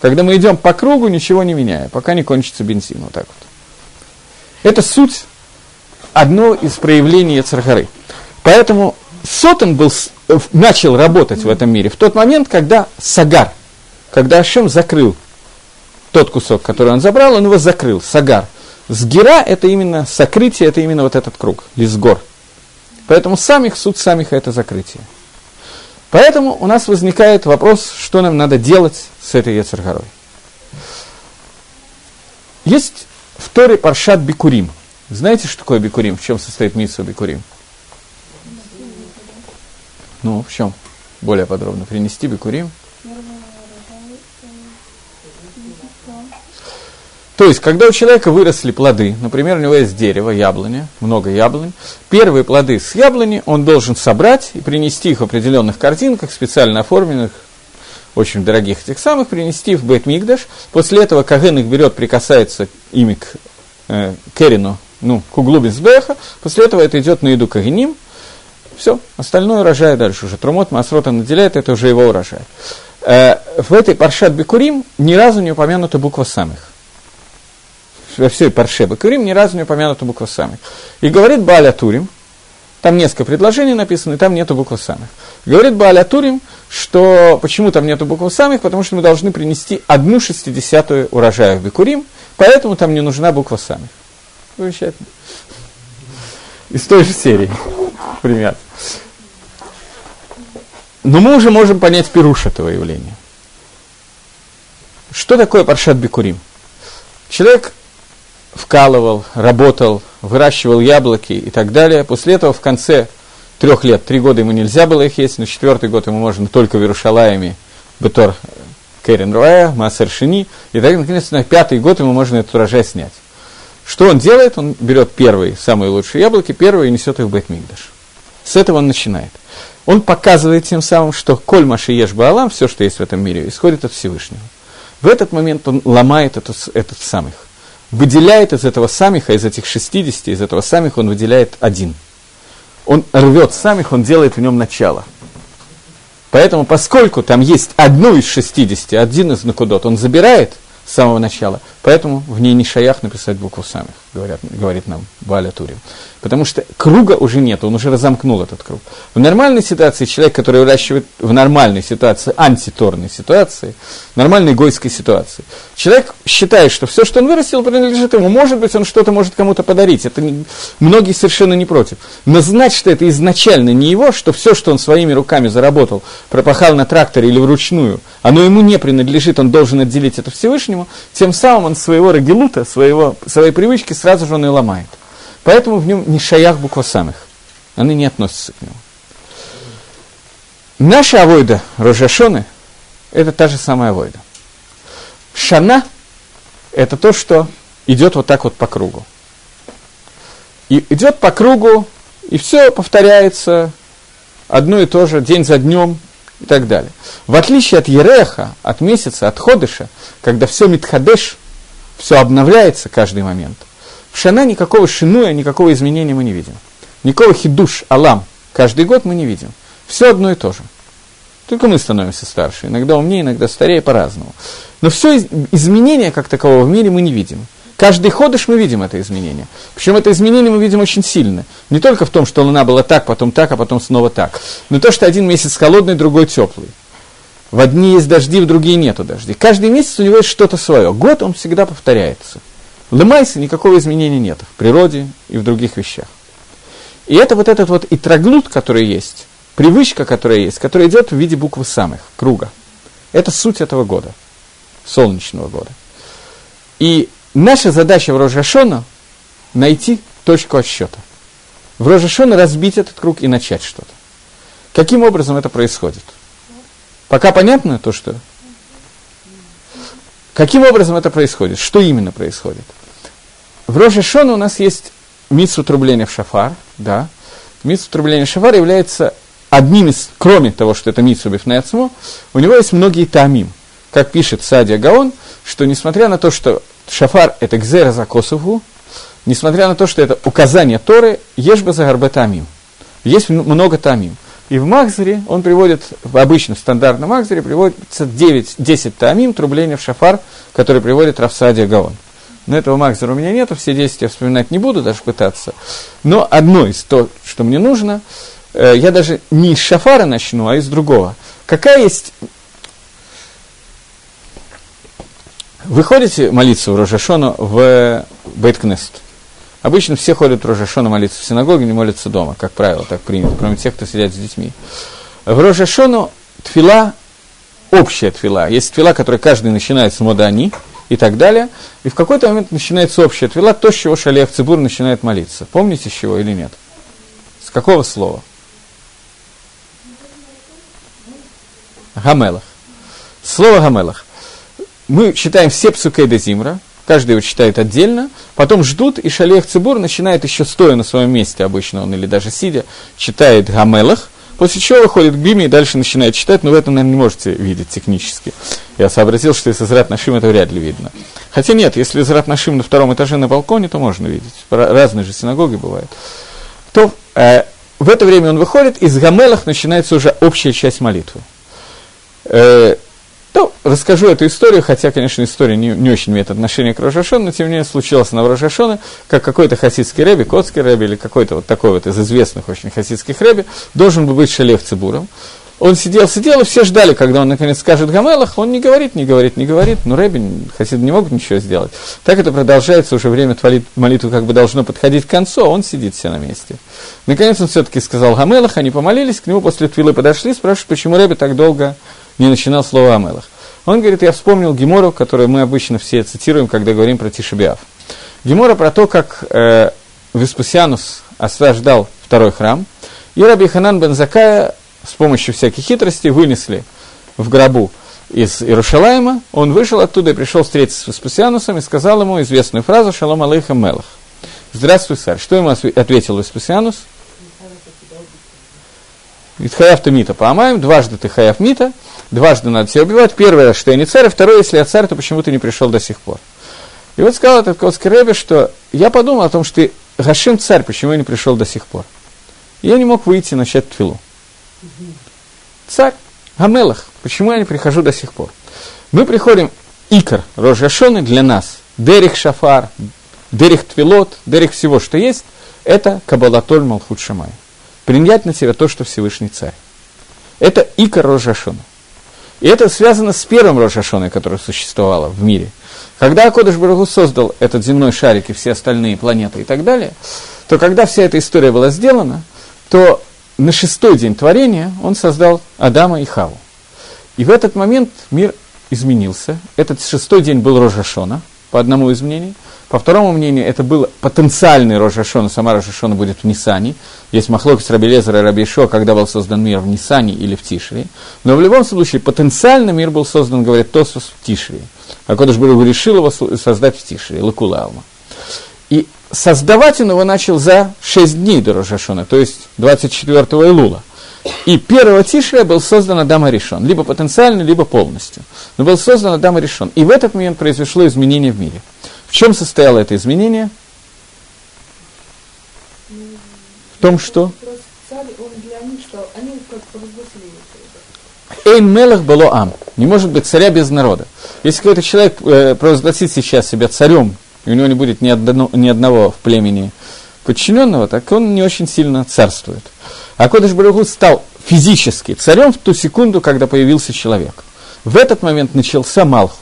Когда мы идем по кругу, ничего не меняя, пока не кончится бензин, вот так вот. Это суть, одно из проявлений Яцергары. Поэтому Сотан был, начал работать в этом мире в тот момент, когда Сагар – когда Ашем закрыл тот кусок, который он забрал, он его закрыл, сагар. Сгира – это именно сокрытие, это именно вот этот круг, лисгор. Поэтому самих, суд самих – это закрытие. Поэтому у нас возникает вопрос, что нам надо делать с этой Ецаргорой. Есть в Торе Паршат Бикурим. Знаете, что такое Бикурим? В чем состоит миссия Бикурим? Ну, в чем? Более подробно. Принести Бикурим – То есть, когда у человека выросли плоды, например, у него есть дерево, яблоня, много яблонь, первые плоды с яблони он должен собрать и принести их в определенных картинках, специально оформленных, очень дорогих этих самых, принести в Бет Мигдаш. После этого Каген их берет, прикасается ими к э, Керину, ну, к углу Безбеха, после этого это идет на еду Кагеним, все, остальное урожай дальше уже. Трумот Масрота наделяет, это уже его урожай. Э, в этой Паршат Бекурим ни разу не упомянута буква самых во всей Парше Бакурим ни разу не упомянута буква Самих. И говорит Баля Турим, Там несколько предложений написано, и там нету буквы самых. Говорит Бааля Турим, что почему там нету буквы самых, потому что мы должны принести одну шестидесятую урожая в Бекурим, поэтому там не нужна буква самых. Замечательно. Из той же серии, пример. Но мы уже можем понять пируш этого явления. Что такое паршат Бекурим? Человек вкалывал, работал, выращивал яблоки и так далее. После этого в конце трех лет, три года ему нельзя было их есть, но четвертый год ему можно только в Иерушалаеме, Бетор Керен Руая, Маасер Шини, и так, наконец, на пятый год ему можно этот урожай снять. Что он делает? Он берет первые, самые лучшие яблоки, первые и несет их в Бетмигдаш. С этого он начинает. Он показывает тем самым, что коль Машиеш Баалам, все, что есть в этом мире, исходит от Всевышнего. В этот момент он ломает этот, этот самых. Выделяет из этого самиха, из этих 60, из этого самих он выделяет один. Он рвет самих, он делает в нем начало. Поэтому, поскольку там есть одну из 60, один из накудот, он забирает с самого начала, поэтому в ней не шаях написать букву самих, говорят, говорит нам Баля Турин потому что круга уже нет, он уже разомкнул этот круг. В нормальной ситуации человек, который выращивает в нормальной ситуации, антиторной ситуации, нормальной гойской ситуации, человек считает, что все, что он вырастил, принадлежит ему. Может быть, он что-то может кому-то подарить. Это не, многие совершенно не против. Но знать, что это изначально не его, что все, что он своими руками заработал, пропахал на тракторе или вручную, оно ему не принадлежит, он должен отделить это Всевышнему, тем самым он своего рагилута, своего, своей привычки сразу же он и ломает. Поэтому в нем не шаях буква самых. Они не относятся к нему. Наша авойда Рожашоны – это та же самая авойда. Шана – это то, что идет вот так вот по кругу. И идет по кругу, и все повторяется одно и то же, день за днем и так далее. В отличие от Ереха, от месяца, от Ходыша, когда все Митхадеш, все обновляется каждый момент – в Шана никакого шинуя, никакого изменения мы не видим. Никакого хидуш, алам, каждый год мы не видим. Все одно и то же. Только мы становимся старше, иногда умнее, иногда старее, по-разному. Но все изменения как такового в мире мы не видим. Каждый ходыш мы видим это изменение. Причем это изменение мы видим очень сильно. Не только в том, что Луна была так, потом так, а потом снова так. Но то, что один месяц холодный, другой теплый. В одни есть дожди, в другие нету дождей. Каждый месяц у него есть что-то свое. Год он всегда повторяется. Лемайса никакого изменения нет в природе и в других вещах. И это вот этот вот итроглут, который есть, привычка, которая есть, которая идет в виде буквы самых, круга. Это суть этого года, солнечного года. И наша задача в Рожашона – найти точку отсчета. В Рожашона разбить этот круг и начать что-то. Каким образом это происходит? Пока понятно то, что... Каким образом это происходит? Что именно происходит? В Роже Шона у нас есть митсу трубления в шафар, да. Митсу трубления в шафар является одним из, кроме того, что это митсу бифнецму, у него есть многие тамим. Как пишет Садия Гаон, что несмотря на то, что шафар – это гзера за косову, несмотря на то, что это указание Торы, ешба за гарбе тамим. Есть много тамим. И в Махзере он приводит, в обычном стандартном Махзере приводится 9, 10 тамим трубления в шафар, который приводит Рафсадия Гаон. Но этого Макзера у меня нет, все 10 я вспоминать не буду, даже пытаться. Но одно из то, что мне нужно, э, я даже не из шафара начну, а из другого. Какая есть... Вы ходите молиться в Рожашону в Бейткнест? Обычно все ходят в Рожашону молиться в синагоге, не молятся дома, как правило, так принято, кроме тех, кто сидят с детьми. В Рожашону тфила, общая тфила. Есть тфила, которая каждый начинает с модани, и так далее. И в какой-то момент начинается общая твила, то, с чего Шалех Цибур начинает молиться. Помните, с чего или нет? С какого слова? Гамелах. Слово Гамелах. Мы читаем все псукей де Зимра, каждый его читает отдельно, потом ждут, и Шалех Цибур начинает еще стоя на своем месте, обычно он или даже сидя, читает Гамелах, После чего выходит к Биме и дальше начинает читать, но вы это, наверное, не можете видеть технически. Я сообразил, что из Израт Нашим это вряд ли видно. Хотя нет, если Израт Нашим на втором этаже на балконе, то можно видеть. Разные же синагоги бывают. То э, в это время он выходит, и с Гамелах начинается уже общая часть молитвы. Э, то расскажу эту историю, хотя, конечно, история не, не очень имеет отношение к Рожашону, но тем не менее случилось она в Рожашоне, как какой-то хасидский рэби, котский рэби или какой-то вот такой вот из известных очень хасидских рэби, должен был быть Шалев Цибуром. Он сидел, сидел, и все ждали, когда он наконец скажет Гамелах, он не говорит, не говорит, не говорит, но Рэби, хасиды не могут ничего сделать. Так это продолжается, уже время твалит, молитвы как бы должно подходить к концу, а он сидит все на месте. Наконец он все-таки сказал Гамелах, они помолились, к нему после твилы подошли, спрашивают, почему Рэби так долго не начинал слово Гамелах. Он говорит, я вспомнил Гемору, которую мы обычно все цитируем, когда говорим про Тишебиав. Гемора про то, как э, Веспасианус осаждал второй храм, и Раби Ханан бен Закая с помощью всяких хитростей вынесли в гробу из Иерушалайма, он вышел оттуда и пришел встретиться с Веспасианусом и сказал ему известную фразу «Шалом алейхам мелах». «Здравствуй, царь». Что ему ответил Веспасианус? Итхаяв ты мита поамаем, дважды ты хаяв мита, дважды надо тебя убивать. Первое, что я не царь, а второе, если я царь, то почему ты не пришел до сих пор? И вот сказал этот Котский Рэбби, что я подумал о том, что ты Гашим царь, почему я не пришел до сих пор. Я не мог выйти начать твилу. Царь, Гамелах, почему я не прихожу до сих пор? Мы приходим, Икар, Рожашоны для нас, Дерих Шафар, Дерих Твилот, Дерих всего, что есть, это Кабалатоль Малхут Шамай. Принять на себя то, что Всевышний Царь. Это Икар Рожашона. И это связано с первым Рожашоной, которое существовало в мире. Когда Акодыш Барагу создал этот земной шарик и все остальные планеты и так далее, то когда вся эта история была сделана, то на шестой день творения он создал Адама и Хаву. И в этот момент мир изменился. Этот шестой день был Рожашона, по одному из мнений. По второму мнению, это был потенциальный Рожашона, сама Рожашона будет в Нисане. Есть Махлокис Рабелезера и Рабишо, когда был создан мир в Нисане или в Тишре. Но в любом случае, потенциально мир был создан, говорит Тосус, в Тишре. А Кодыш Баругу решил его создать в Тишре, Лакула Алма. И создавать он его начал за 6 дней до Рожашона, то есть 24-го Илула. И первого Тишия был создан Адам Аришон, либо потенциально, либо полностью. Но был создан Адам Аришон. И в этот момент произошло изменение в мире. В чем состояло это изменение? В том, что... Эйн Мелах было Ам. Не может быть царя без народа. Если какой-то человек э, провозгласит сейчас себя царем и у него не будет ни, одно, ни одного в племени подчиненного, так он не очень сильно царствует. А Кодыш Барагу стал физически царем в ту секунду, когда появился человек. В этот момент начался Малхус.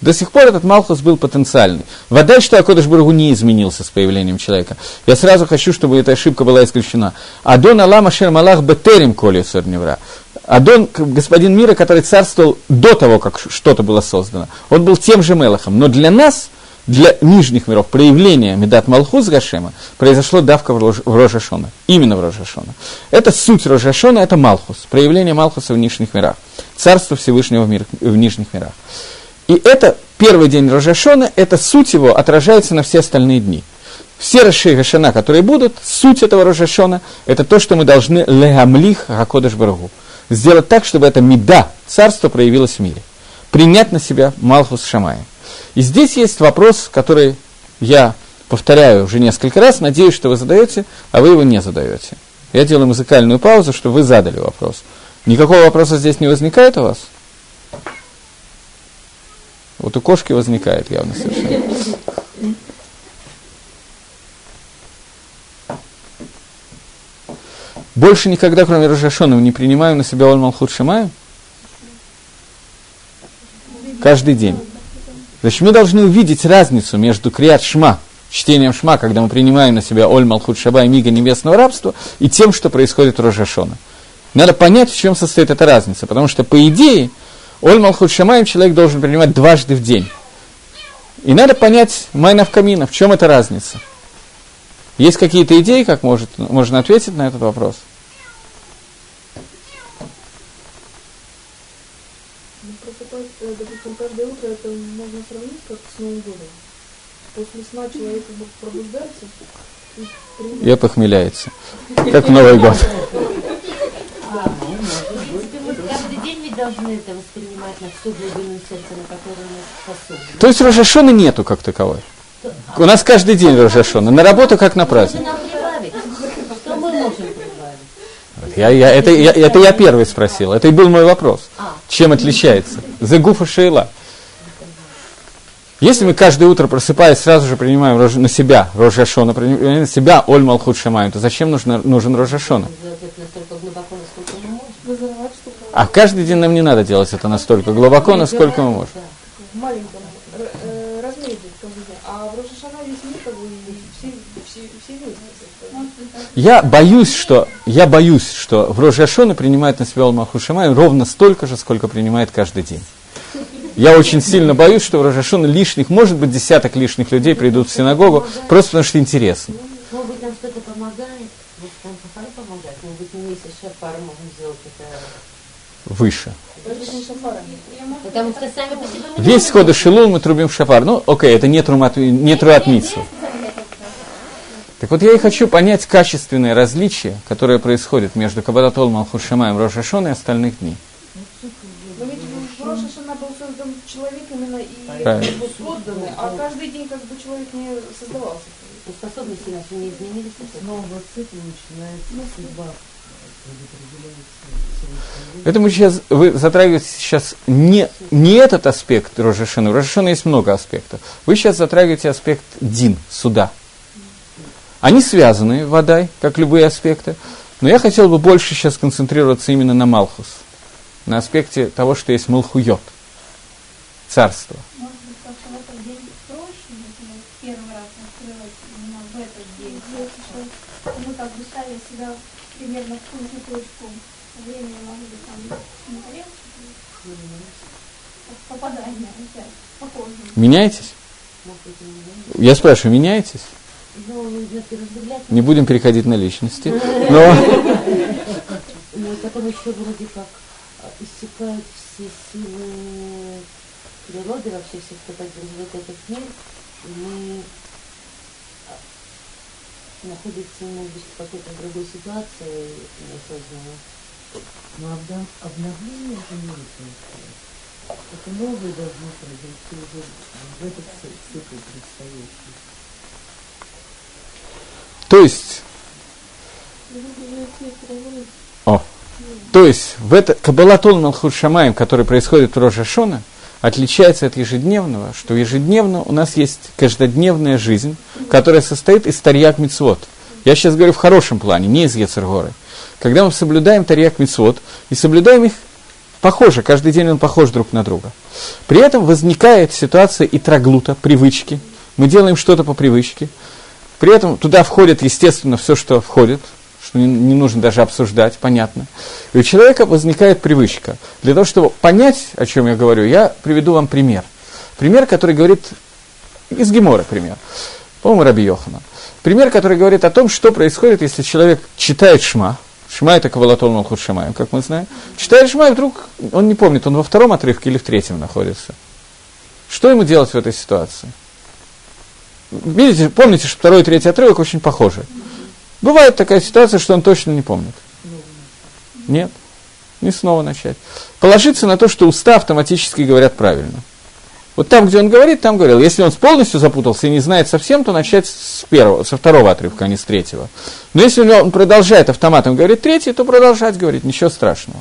До сих пор этот Малхус был потенциальный. Вода, что Акодыш Барагу не изменился с появлением человека. Я сразу хочу, чтобы эта ошибка была исключена. Адон Аллах Машер Малах Бетерим Коли Сорневра. Адон, господин мира, который царствовал до того, как что-то было создано. Он был тем же Мелахом. Но для нас – для нижних миров проявление Медат Малхус Гашема произошло давка в Рожашона. Именно в Рожашона. Это суть Рожашона, это Малхус. Проявление Малхуса в нижних мирах. Царство Всевышнего в, мир, в нижних мирах. И это первый день Рожашона, это суть его отражается на все остальные дни. Все Раши Гашана, которые будут, суть этого Рожашона, это то, что мы должны легамлих Хакодыш Барагу. Сделать так, чтобы это меда, царство проявилось в мире. Принять на себя Малхус Шамая. И здесь есть вопрос, который я повторяю уже несколько раз, надеюсь, что вы задаете, а вы его не задаете. Я делаю музыкальную паузу, чтобы вы задали вопрос. Никакого вопроса здесь не возникает у вас? Вот у кошки возникает явно совершенно. Больше никогда, кроме Рожашона, не принимаю на себя Ольмалхут Шимаю? Каждый день. Значит, мы должны увидеть разницу между Криат Шма, чтением Шма, когда мы принимаем на себя Оль Малхут Шаба и Мига небесного рабства, и тем, что происходит у Рожашона. Надо понять, в чем состоит эта разница, потому что, по идее, Оль Малхут Шамаем человек должен принимать дважды в день. И надо понять Майнав Камина, в чем эта разница. Есть какие-то идеи, как может, можно ответить на этот вопрос? Каждое утро это можно сравнить как с Новым годом. После сна человек пробуждается и принимает... И похмеляется. Как в Новый год. каждый день ведь должны это воспринимать на всю глубину сердца, на которую мы способны. То есть Рожашона нету как таковой. У нас каждый день Рожашона. На работу как на праздник. Нам прибавить. Что мы можем прибавить? Я, я, это, я, это я первый спросил. Это и был мой вопрос. Чем отличается? The гуфа шейла. Если мы каждое утро просыпаясь, сразу же принимаем рож- на себя Рожашона, на себя Оль Малхут Шамаем, то зачем нужно, нужен Рожашона? А каждый день нам не надо делать это настолько глубоко, насколько мы можем. Э. А в Рошашана весь мир как бы все, вместе. Я боюсь, что, я боюсь, что в Рожашона принимает на себя Оль Малхут Шамаем ровно столько же, сколько принимает каждый день. Я очень сильно боюсь, что в Рожашона лишних, может быть, десяток лишних людей придут в синагогу, просто потому что интересно. Может быть, нам что-то помогает, может, нам Шафар помогает, может быть, мы вместе с Шафаром можем сделать это. Выше. Потому что сами по себе Весь хода Шилул мы трубим в шафар. Ну, окей, это не трумат, не труат митсу. Так вот, я и хочу понять качественные различия, которые происходят между Кабадатол Малхушамаем Рошашон и остальных дней. Но ведь в Рошашана был создан человек именно и Правильно. созданный, а каждый день как бы человек не создавался. Ну, способности наши не изменились. С нового цикла начинается судьба предопределяется Всевышним. Поэтому сейчас вы затрагиваете сейчас не, не этот аспект Рожашана. У Рожашана есть много аспектов. Вы сейчас затрагиваете аспект Дин, суда. Они связаны, водай, как любые аспекты. Но я хотел бы больше сейчас концентрироваться именно на Малхус. На аспекте того, что есть Малхуйот. Царство. Может быть, как-то в этот день проще, если мы первый раз открылось именно в этот день. Если что мы как бы ставили себя примерно в ту же точку времени, может быть, там на тарелке, как попадание опять, похоже. Меняетесь? Я спрашиваю, меняетесь? Не будем переходить на личности. Но Ну, потом еще вроде как а, иссякают все силы природы, вообще все, кто поддерживает этот мир, и мы а, находимся, может быть, в какой-то другой ситуации неосознанно. Но обновление же происходит. Это новое должно произойти уже в этот ци- цикл предстоящий. То есть, о, то есть, в это Кабалатол Малхут Шамаем, который происходит в Рожашона, отличается от ежедневного, что ежедневно у нас есть каждодневная жизнь, которая состоит из тарьяк мицвод. Я сейчас говорю в хорошем плане, не из Ецергоры. Когда мы соблюдаем тарьяк мицвод и соблюдаем их похоже, каждый день он похож друг на друга. При этом возникает ситуация и троглута, привычки. Мы делаем что-то по привычке. При этом туда входит, естественно, все, что входит, что не, не нужно даже обсуждать, понятно. И у человека возникает привычка. Для того, чтобы понять, о чем я говорю, я приведу вам пример. Пример, который говорит, из Гемора пример. По-моему, Раби Йохана. Пример, который говорит о том, что происходит, если человек читает Шма, Шма это Кавалатол Малхут как мы знаем. Читает Шма, и вдруг он не помнит, он во втором отрывке или в третьем находится. Что ему делать в этой ситуации? Видите, помните, что второй и третий отрывок очень похожи. Бывает такая ситуация, что он точно не помнит. Нет, не снова начать. Положиться на то, что уста автоматически говорят правильно. Вот там, где он говорит, там говорил. Если он полностью запутался и не знает совсем, то начать с первого, со второго отрывка, а не с третьего. Но если он продолжает автоматом говорить третий, то продолжать говорить, ничего страшного.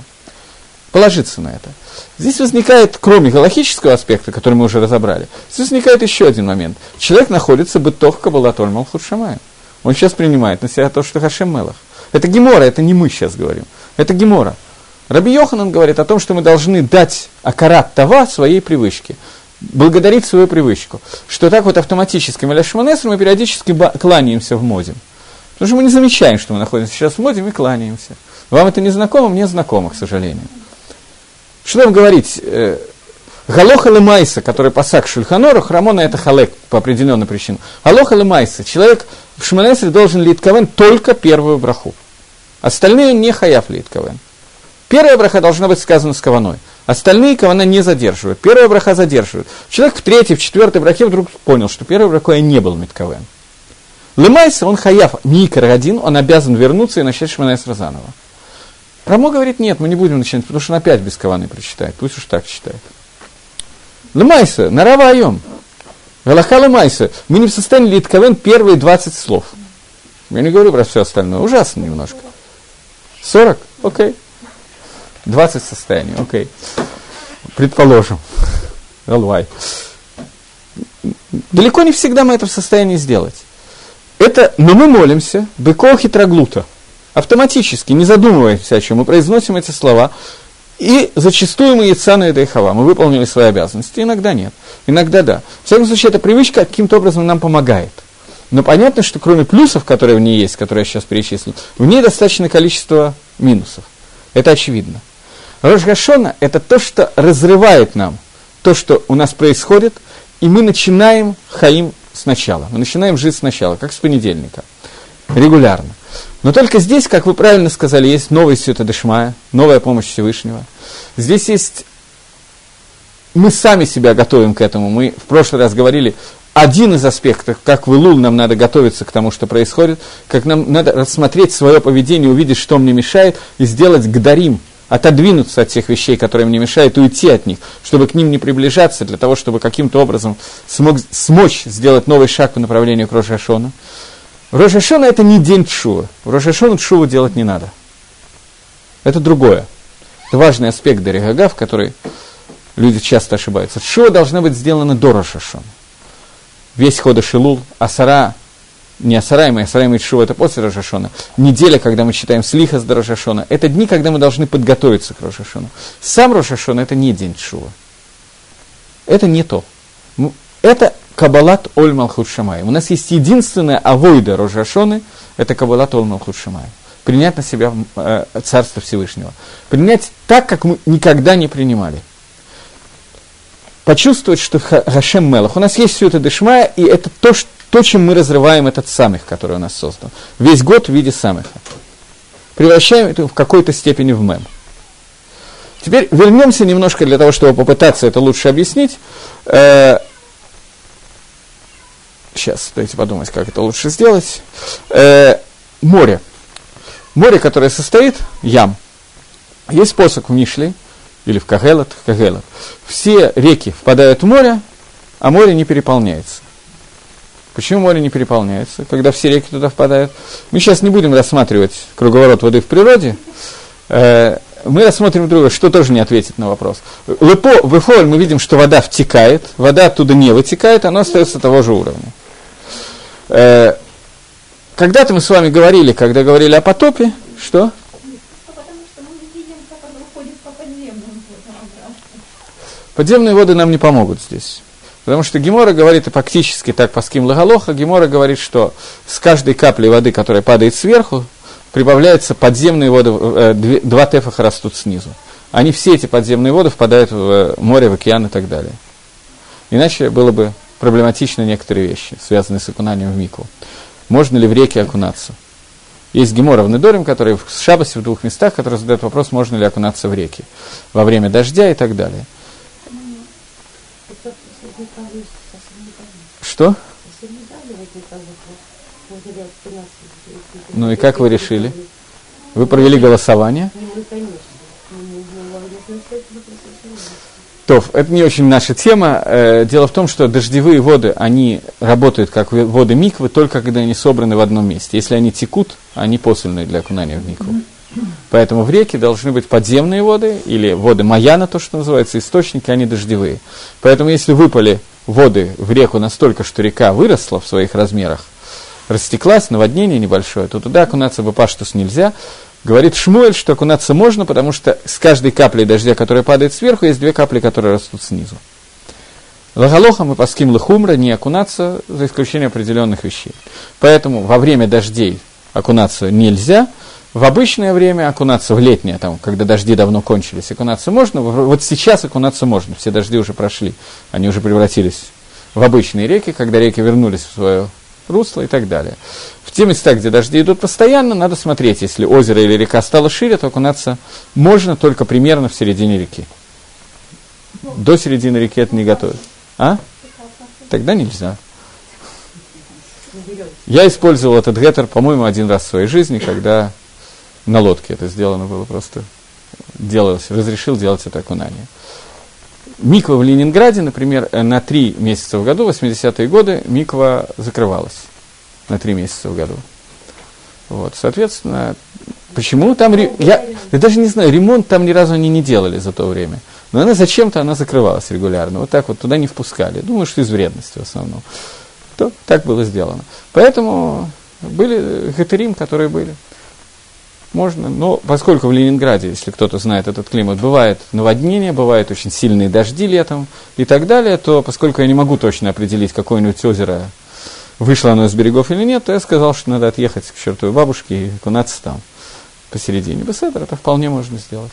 Положиться на это. Здесь возникает, кроме галахического аспекта, который мы уже разобрали, здесь возникает еще один момент. Человек находится бытох кабалатоль малхут шамаем. Он сейчас принимает на себя то, что Хашем Мелах. Это Гемора, это не мы сейчас говорим. Это Гемора. Раби Йоханан говорит о том, что мы должны дать акарат това своей привычке. Благодарить свою привычку. Что так вот автоматически мы мы периодически кланяемся в моде. Потому что мы не замечаем, что мы находимся сейчас в моде, мы кланяемся. Вам это не знакомо, мне знакомо, к сожалению. Что там говорить? Э, Галоха лемайса, который пасак Шульханору, Храмона это халек по определенной причине. Галоха лемайса, человек в Шманесре должен литковен только первую браху. Остальные не хаяв литковен. Первая браха должна быть сказана с каваной. Остальные кавана не задерживают. Первая браха задерживает. Человек в третьей, в четвертой брахе вдруг понял, что первой брахой не был митковен. Лемайса, он хаяв, микр один, он обязан вернуться и начать Шманесра заново. Рамо говорит, нет, мы не будем начинать, потому что он опять без каваны прочитает. Пусть уж так читает. Лемайса, нарава айом. Галаха лемайса. Мы не в состоянии литковен первые 20 слов. Я не говорю про все остальное. Ужасно немножко. 40? Окей. 20 состояний, окей. предположим, Алвай. Далеко не всегда мы это в состоянии сделать. Это, но мы молимся, быкол хитроглута, автоматически, не задумываясь о чем, мы произносим эти слова, и зачастую мы Яцану и Дайхава, мы выполнили свои обязанности, иногда нет, иногда да. В всяком случае, эта привычка каким-то образом нам помогает. Но понятно, что кроме плюсов, которые в ней есть, которые я сейчас перечислил, в ней достаточное количество минусов. Это очевидно. Рожгашона – это то, что разрывает нам то, что у нас происходит, и мы начинаем хаим сначала. Мы начинаем жить сначала, как с понедельника, регулярно. Но только здесь, как вы правильно сказали, есть новый Сюта Дешмая, новая помощь Всевышнего. Здесь есть... Мы сами себя готовим к этому. Мы в прошлый раз говорили, один из аспектов, как в Илул нам надо готовиться к тому, что происходит, как нам надо рассмотреть свое поведение, увидеть, что мне мешает, и сделать гдарим, отодвинуться от тех вещей, которые мне мешают, уйти от них, чтобы к ним не приближаться, для того, чтобы каким-то образом смог, смочь сделать новый шаг по направлению к Рошашона. Рошашона – это не день Тшува. В Рошашону Тшуву делать не надо. Это другое. Это важный аспект Даригага, в который люди часто ошибаются. Тшува должна быть сделана до Рошашона весь хода Шилул, Асара, не Асараем, а Асараем и Шува, это после Рожашона. Неделя, когда мы читаем Слиха с Рожашона, это дни, когда мы должны подготовиться к Рожашону. Сам Рожашон – это не день Шува. Это не то. Это Кабалат Оль Малхут Шамай. У нас есть единственная авойда Рожашоны, это Кабалат Оль Малхут Шамай. Принять на себя э, Царство Всевышнего. Принять так, как мы никогда не принимали – почувствовать, что Хашем Мелах. У нас есть все это Дешмая, и это то, что, то, чем мы разрываем этот самых, который у нас создан. Весь год в виде самых. Превращаем это в какой-то степени в мем. Теперь вернемся немножко для того, чтобы попытаться это лучше объяснить. Э, сейчас, дайте подумать, как это лучше сделать. Э, море. Море, которое состоит, ям. Есть способ в Мишле, или в Кагелат, Кагелат. Все реки впадают в море, а море не переполняется. Почему море не переполняется, когда все реки туда впадают? Мы сейчас не будем рассматривать круговорот воды в природе. Э, мы рассмотрим другое, что тоже не ответит на вопрос. В, Эпо, в Эфоль мы видим, что вода втекает, вода оттуда не вытекает, она остается того же уровня. Э, когда-то мы с вами говорили, когда говорили о потопе, что? Подземные воды нам не помогут здесь. Потому что Гемора говорит, и фактически так по ским Лагалоха, Гемора говорит, что с каждой каплей воды, которая падает сверху, прибавляются подземные воды, э, два тефаха растут снизу. Они все эти подземные воды впадают в э, море, в океан и так далее. Иначе было бы проблематично некоторые вещи, связанные с окунанием в Мику. Можно ли в реке окунаться? Есть Гемора в Недорим, который в Шабасе в двух местах, который задает вопрос, можно ли окунаться в реки во время дождя и так далее. Что? Ну и как вы решили? Вы провели голосование? То, это не очень наша тема. Э, дело в том, что дождевые воды, они работают как воды миквы, только когда они собраны в одном месте. Если они текут, они посольные для окунания в микву. Поэтому в реке должны быть подземные воды, или воды Маяна, то, что называется, источники, они дождевые. Поэтому если выпали воды в реку настолько, что река выросла в своих размерах, растеклась, наводнение небольшое, то туда окунаться в паштус нельзя. Говорит Шмуэль, что окунаться можно, потому что с каждой каплей дождя, которая падает сверху, есть две капли, которые растут снизу. Лагалоха мы паским лахумра не окунаться, за исключением определенных вещей. Поэтому во время дождей окунаться нельзя – в обычное время окунаться, в летнее, там, когда дожди давно кончились, окунаться можно. Вот сейчас окунаться можно, все дожди уже прошли, они уже превратились в обычные реки, когда реки вернулись в свое русло и так далее. В те места, где дожди идут постоянно, надо смотреть, если озеро или река стало шире, то окунаться можно только примерно в середине реки. До середины реки это не готовят. А? Тогда нельзя. Я использовал этот геттер, по-моему, один раз в своей жизни, когда на лодке это сделано было просто, делалось, разрешил делать это окунание. Миква в Ленинграде, например, э, на три месяца в году, 80-е годы, миква закрывалась на три месяца в году. Вот, соответственно, почему там... Я, я даже не знаю, ремонт там ни разу они не делали за то время. Но она зачем-то она закрывалась регулярно. Вот так вот туда не впускали. Думаю, что из вредности в основном. То так было сделано. Поэтому были гетерим, которые были. Можно, но поскольку в Ленинграде, если кто-то знает этот климат, бывает наводнение, бывают очень сильные дожди летом и так далее, то поскольку я не могу точно определить, какое-нибудь озеро вышло оно из берегов или нет, то я сказал, что надо отъехать к чертовой бабушке и кунаться там посередине. Беседер это вполне можно сделать.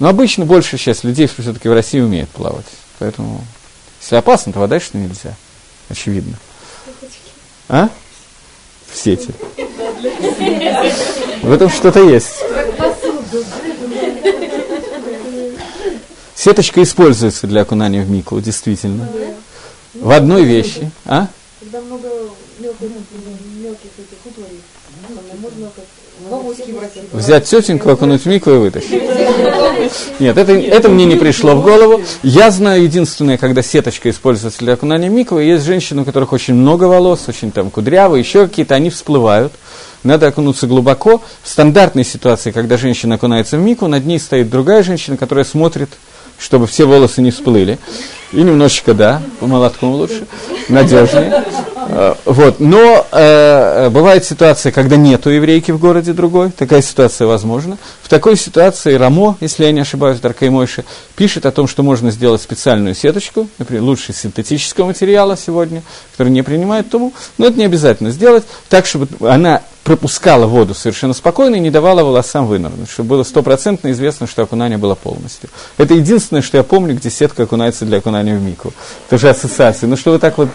Но обычно больше сейчас людей все-таки в России умеют плавать. Поэтому, если опасно, то вода что нельзя. Очевидно. А? В сети. В этом что-то есть. Сеточка используется для окунания в миклу, действительно. В одной вещи. А? Когда много мелких, мелких этих утварей, можно как в авоське брать. Взять тетеньку, окунуть в миклу и вытащить. Нет, это, это мне не пришло в голову. Я знаю единственное, когда сеточка используется для окунания в миклу, есть женщины, у которых очень много волос, очень там кудрявые, еще какие-то, они всплывают. Надо окунуться глубоко. В стандартной ситуации, когда женщина окунается в мику, над ней стоит другая женщина, которая смотрит, чтобы все волосы не всплыли. И немножечко, да, по молоткам лучше, надежнее. Э, Вот. Но э, бывает ситуация, когда нету еврейки в городе другой, такая ситуация возможна. В такой ситуации Рамо, если я не ошибаюсь, Даркай Мойши, пишет о том, что можно сделать специальную сеточку, например, лучше синтетического материала сегодня, который не принимает туму, но это не обязательно сделать так, чтобы она пропускала воду совершенно спокойно и не давала волосам вынырнуть, чтобы было стопроцентно известно, что окунание было полностью. Это единственное, что я помню, где сетка окунается для окунания в мику. Это же ассоциации. Ну, что вы так вот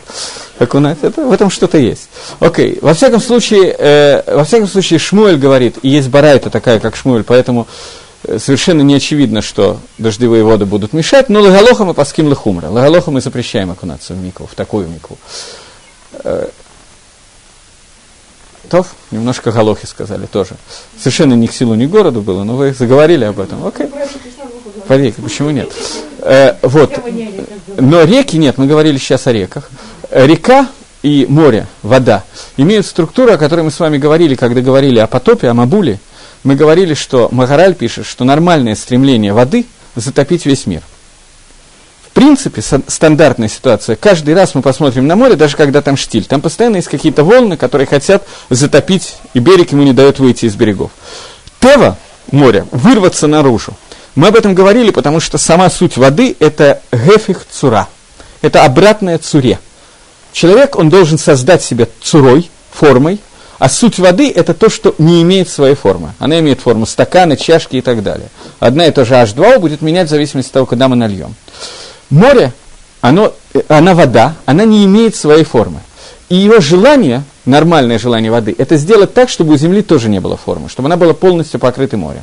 окунать, это, в этом что-то есть. Окей, во всяком случае, э, во всяком случае, Шмуэль говорит, и есть барайта такая, как Шмуэль, поэтому э, совершенно не очевидно, что дождевые воды будут мешать, но лагалоха мы паским лахумра. Лагалоха мы запрещаем окунаться в мику, в такую мику. Э, Тов, немножко галохи сказали тоже. Совершенно ни к силу, ни к городу было, но вы заговорили об этом. Окей. По реке, почему нет? Э, вот. Но реки нет, мы говорили сейчас о реках. Река и море, вода, имеют структуру, о которой мы с вами говорили, когда говорили о потопе, о Мабуле. Мы говорили, что Магараль пишет, что нормальное стремление воды затопить весь мир. В принципе, стандартная ситуация. Каждый раз мы посмотрим на море, даже когда там штиль. Там постоянно есть какие-то волны, которые хотят затопить, и берег ему не дает выйти из берегов. Тева, море, вырваться наружу. Мы об этом говорили, потому что сама суть воды – это гефих цура. Это обратная цуре. Человек, он должен создать себя цурой, формой, а суть воды – это то, что не имеет своей формы. Она имеет форму стакана, чашки и так далее. Одна и та же H2O будет менять в зависимости от того, куда мы нальем. Море, оно, э, она вода, она не имеет своей формы. И его желание, нормальное желание воды, это сделать так, чтобы у Земли тоже не было формы, чтобы она была полностью покрыта морем.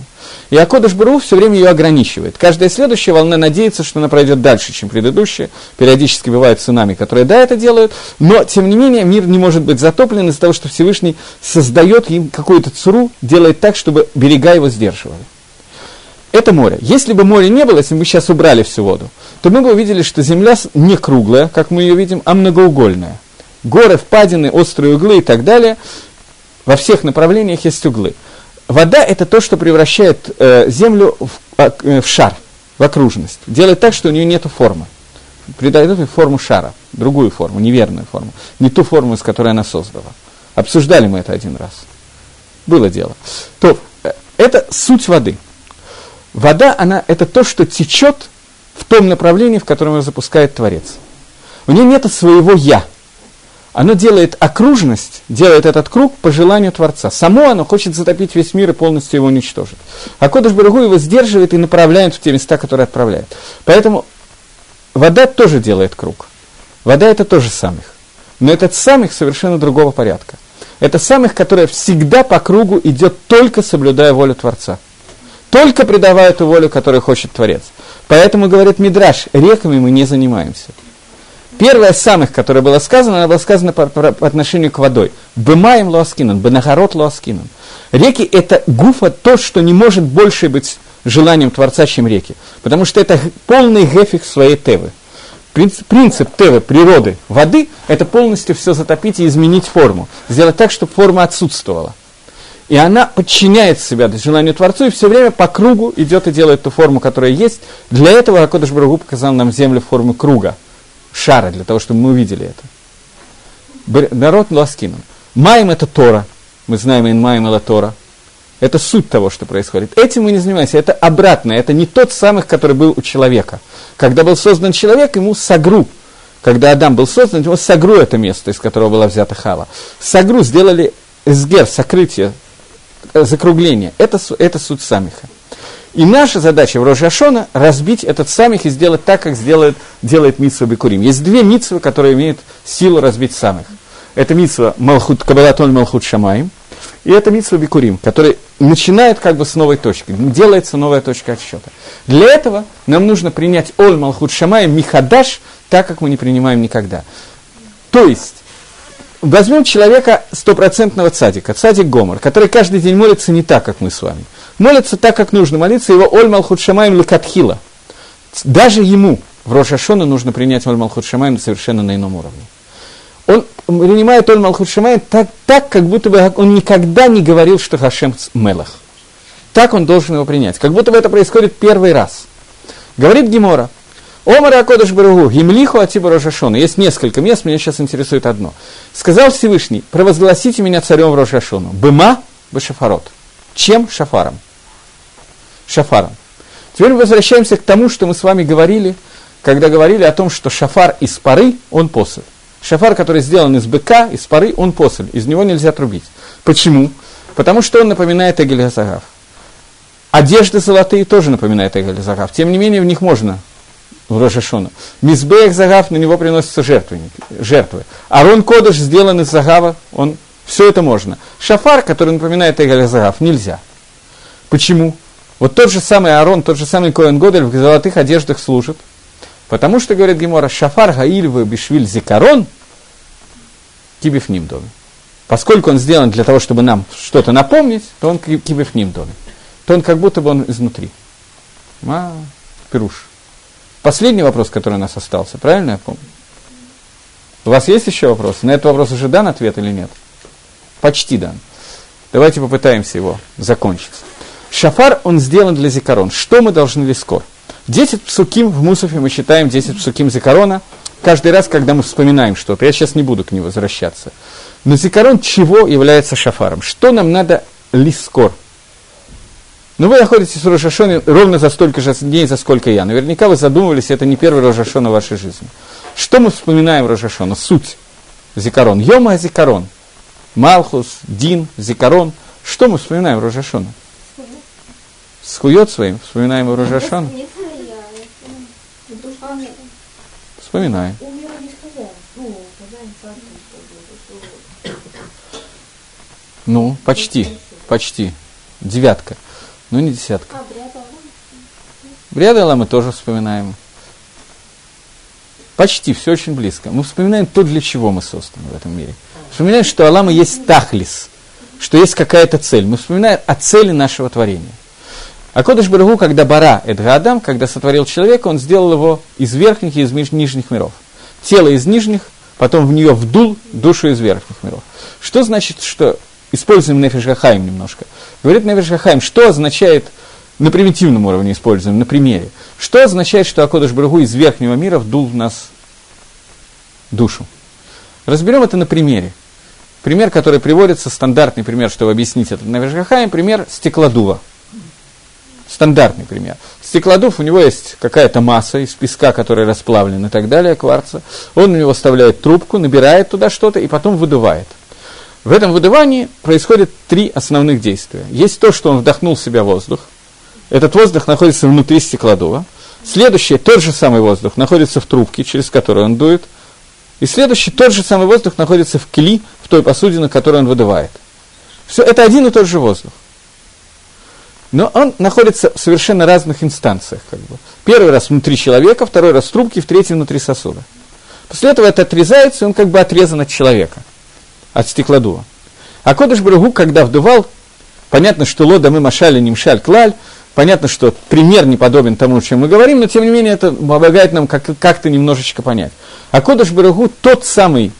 И Акодыш Бару все время ее ограничивает. Каждая следующая волна надеется, что она пройдет дальше, чем предыдущая. Периодически бывают цунами, которые да, это делают. Но, тем не менее, мир не может быть затоплен из-за того, что Всевышний создает им какую-то цуру, делает так, чтобы берега его сдерживали. Это море. Если бы море не было, если бы мы сейчас убрали всю воду, то мы бы увидели, что Земля не круглая, как мы ее видим, а многоугольная. Горы, впадины, острые углы и так далее. Во всех направлениях есть углы. Вода – это то, что превращает э, Землю в, а, э, в шар, в окружность. Делает так, что у нее нет формы. Придает ей форму шара, другую форму, неверную форму. Не ту форму, из которой она создала. Обсуждали мы это один раз. Было дело. То, э, это суть воды. Вода, она, это то, что течет в том направлении, в котором его запускает Творец. У нее нет своего «я». Оно делает окружность, делает этот круг по желанию Творца. Само оно хочет затопить весь мир и полностью его уничтожить. А Кодыш Барагу его сдерживает и направляет в те места, которые отправляет. Поэтому вода тоже делает круг. Вода это тоже самих. Но этот самих совершенно другого порядка. Это самих, которая всегда по кругу идет только соблюдая волю Творца. Только придавая ту волю, которую хочет Творец. Поэтому, говорит Мидраш, реками мы не занимаемся. Первая самых, которая была сказана, она была сказана по, по- по отношению к водой. Бымаем луаскинан, бенахарот луаскинан. Реки – это гуфа, то, что не может больше быть желанием Творца, чем реки. Потому что это полный гефик своей тевы. Принцип, принцип тевы, природы воды – это полностью все затопить и изменить форму. Сделать так, чтобы форма отсутствовала. и она подчиняет себя желанию Творцу, и все время по кругу идет и делает ту форму, которая есть. Для этого Акодыш Барагу показал нам землю в форме круга, шара, для того, чтобы мы увидели это. Народ Ласкином. Маем – это Тора. Мы знаем, ин Маем – это Тора. Это суть того, что происходит. Этим мы не занимаемся. Это обратно. Это не тот самый, который был у человека. Когда был создан человек, ему сагру. Когда Адам был создан, ему сагру это место, из которого была взята Хава. Сагру сделали эсгер, сокрытие, Э, закругление. Это, это суть самиха. И наша задача в Рожашона разбить этот самих и сделать так, как сделает, делает Митсва Бекурим. Есть две Митсвы, которые имеют силу разбить самих. Это Митсва Малхут, Кабалатон Малхут Шамаем, и это Митсва Бекурим, который начинает как бы с новой точки, делается новая точка отсчета. Для этого нам нужно принять Оль Малхут Шамаем Михадаш, так как мы не принимаем никогда. То есть, Возьмем человека стопроцентного цадика, цадик Гомор, который каждый день молится не так, как мы с вами. Молится так, как нужно молиться, его Оль Малхут Шамаем Лекатхила. Даже ему в Рошашона нужно принять Оль Малхут Шамаем совершенно на ином уровне. Он принимает Оль Малхут Шамаем так, так, как будто бы он никогда не говорил, что Хашем Мелах. Так он должен его принять, как будто бы это происходит первый раз. Говорит Гемора, Омар Акодыш Баругу, Гимлиху Атиба Рошашона. Есть несколько мест, меня сейчас интересует одно. Сказал Всевышний, провозгласите меня царем Рошашону. Быма Башафарот. Чем шафаром? Шафаром. Теперь мы возвращаемся к тому, что мы с вами говорили, когда говорили о том, что шафар из пары, он посыль. Шафар, который сделан из быка, из пары, он посыль. Из него нельзя трубить. Почему? Потому что он напоминает Эгель Одежды золотые тоже напоминают Эгель Тем не менее, в них можно в Рошашона. Мизбех Загав, на него приносятся жертвы. жертвы. Арон Кодыш сделан из Загава, он, все это можно. Шафар, который напоминает Эгаль нельзя. Почему? Вот тот же самый Арон, тот же самый Коэн Годель в золотых одеждах служит. Потому что, говорит Гемора, Шафар Гаильвы Бишвиль Зикарон Кибифним доме. Поскольку он сделан для того, чтобы нам что-то напомнить, то он Кибифним доме. То он как будто бы он изнутри. А, пируш. Последний вопрос, который у нас остался, правильно я помню? У вас есть еще вопросы? На этот вопрос уже дан ответ или нет? Почти дан. Давайте попытаемся его закончить. Шафар, он сделан для зикарон. Что мы должны лискор? Десять псуким в Мусофе мы считаем десять псуким зикарона. Каждый раз, когда мы вспоминаем что-то, я сейчас не буду к нему возвращаться. Но зикарон чего является шафаром? Что нам надо лискор? Но вы находитесь в Рошашоне ровно за столько же дней, за сколько я. Наверняка вы задумывались, это не первый Рошашон в вашей жизни. Что мы вспоминаем Рошашона? Суть. Зикарон. Йома Зикарон. Малхус, Дин, Зикарон. Что мы вспоминаем Рошашона? Схует своим, вспоминаем Рошашона. Вспоминаем. Ну, почти, почти. Девятка. Ну, не десятка. Бриад мы тоже вспоминаем. Почти, все очень близко. Мы вспоминаем то, для чего мы созданы в этом мире. Вспоминаем, что Аллама есть тахлис, что есть какая-то цель. Мы вспоминаем о цели нашего творения. А Кодыш Барагу, когда Бара, это Адам, когда сотворил человека, он сделал его из верхних и из нижних миров. Тело из нижних, потом в нее вдул душу из верхних миров. Что значит, что используем Нефиш немножко. Говорит Нефиш что означает, на примитивном уровне используем, на примере, что означает, что Акодыш Брагу из верхнего мира вдул в нас душу. Разберем это на примере. Пример, который приводится, стандартный пример, чтобы объяснить это Нефиш Хахаим, пример стеклодува. Стандартный пример. Стеклодув, у него есть какая-то масса из песка, который расплавлен и так далее, кварца. Он у него вставляет трубку, набирает туда что-то и потом выдувает. В этом выдувании происходит три основных действия. Есть то, что он вдохнул в себя воздух. Этот воздух находится внутри стеклодува. Следующий, тот же самый воздух, находится в трубке, через которую он дует. И следующий, тот же самый воздух находится в кли, в той посудине, которую он выдувает. Все, это один и тот же воздух. Но он находится в совершенно разных инстанциях. Как бы. Первый раз внутри человека, второй раз в трубке, в третий внутри сосуда. После этого это отрезается, и он как бы отрезан от человека – от стеклодува. А Кодыш Барагу, когда вдувал, понятно, что лода мы машали не мшаль клаль, понятно, что пример не подобен тому, о чем мы говорим, но тем не менее это помогает нам как- как-то немножечко понять. А Кодыш Барагу тот самый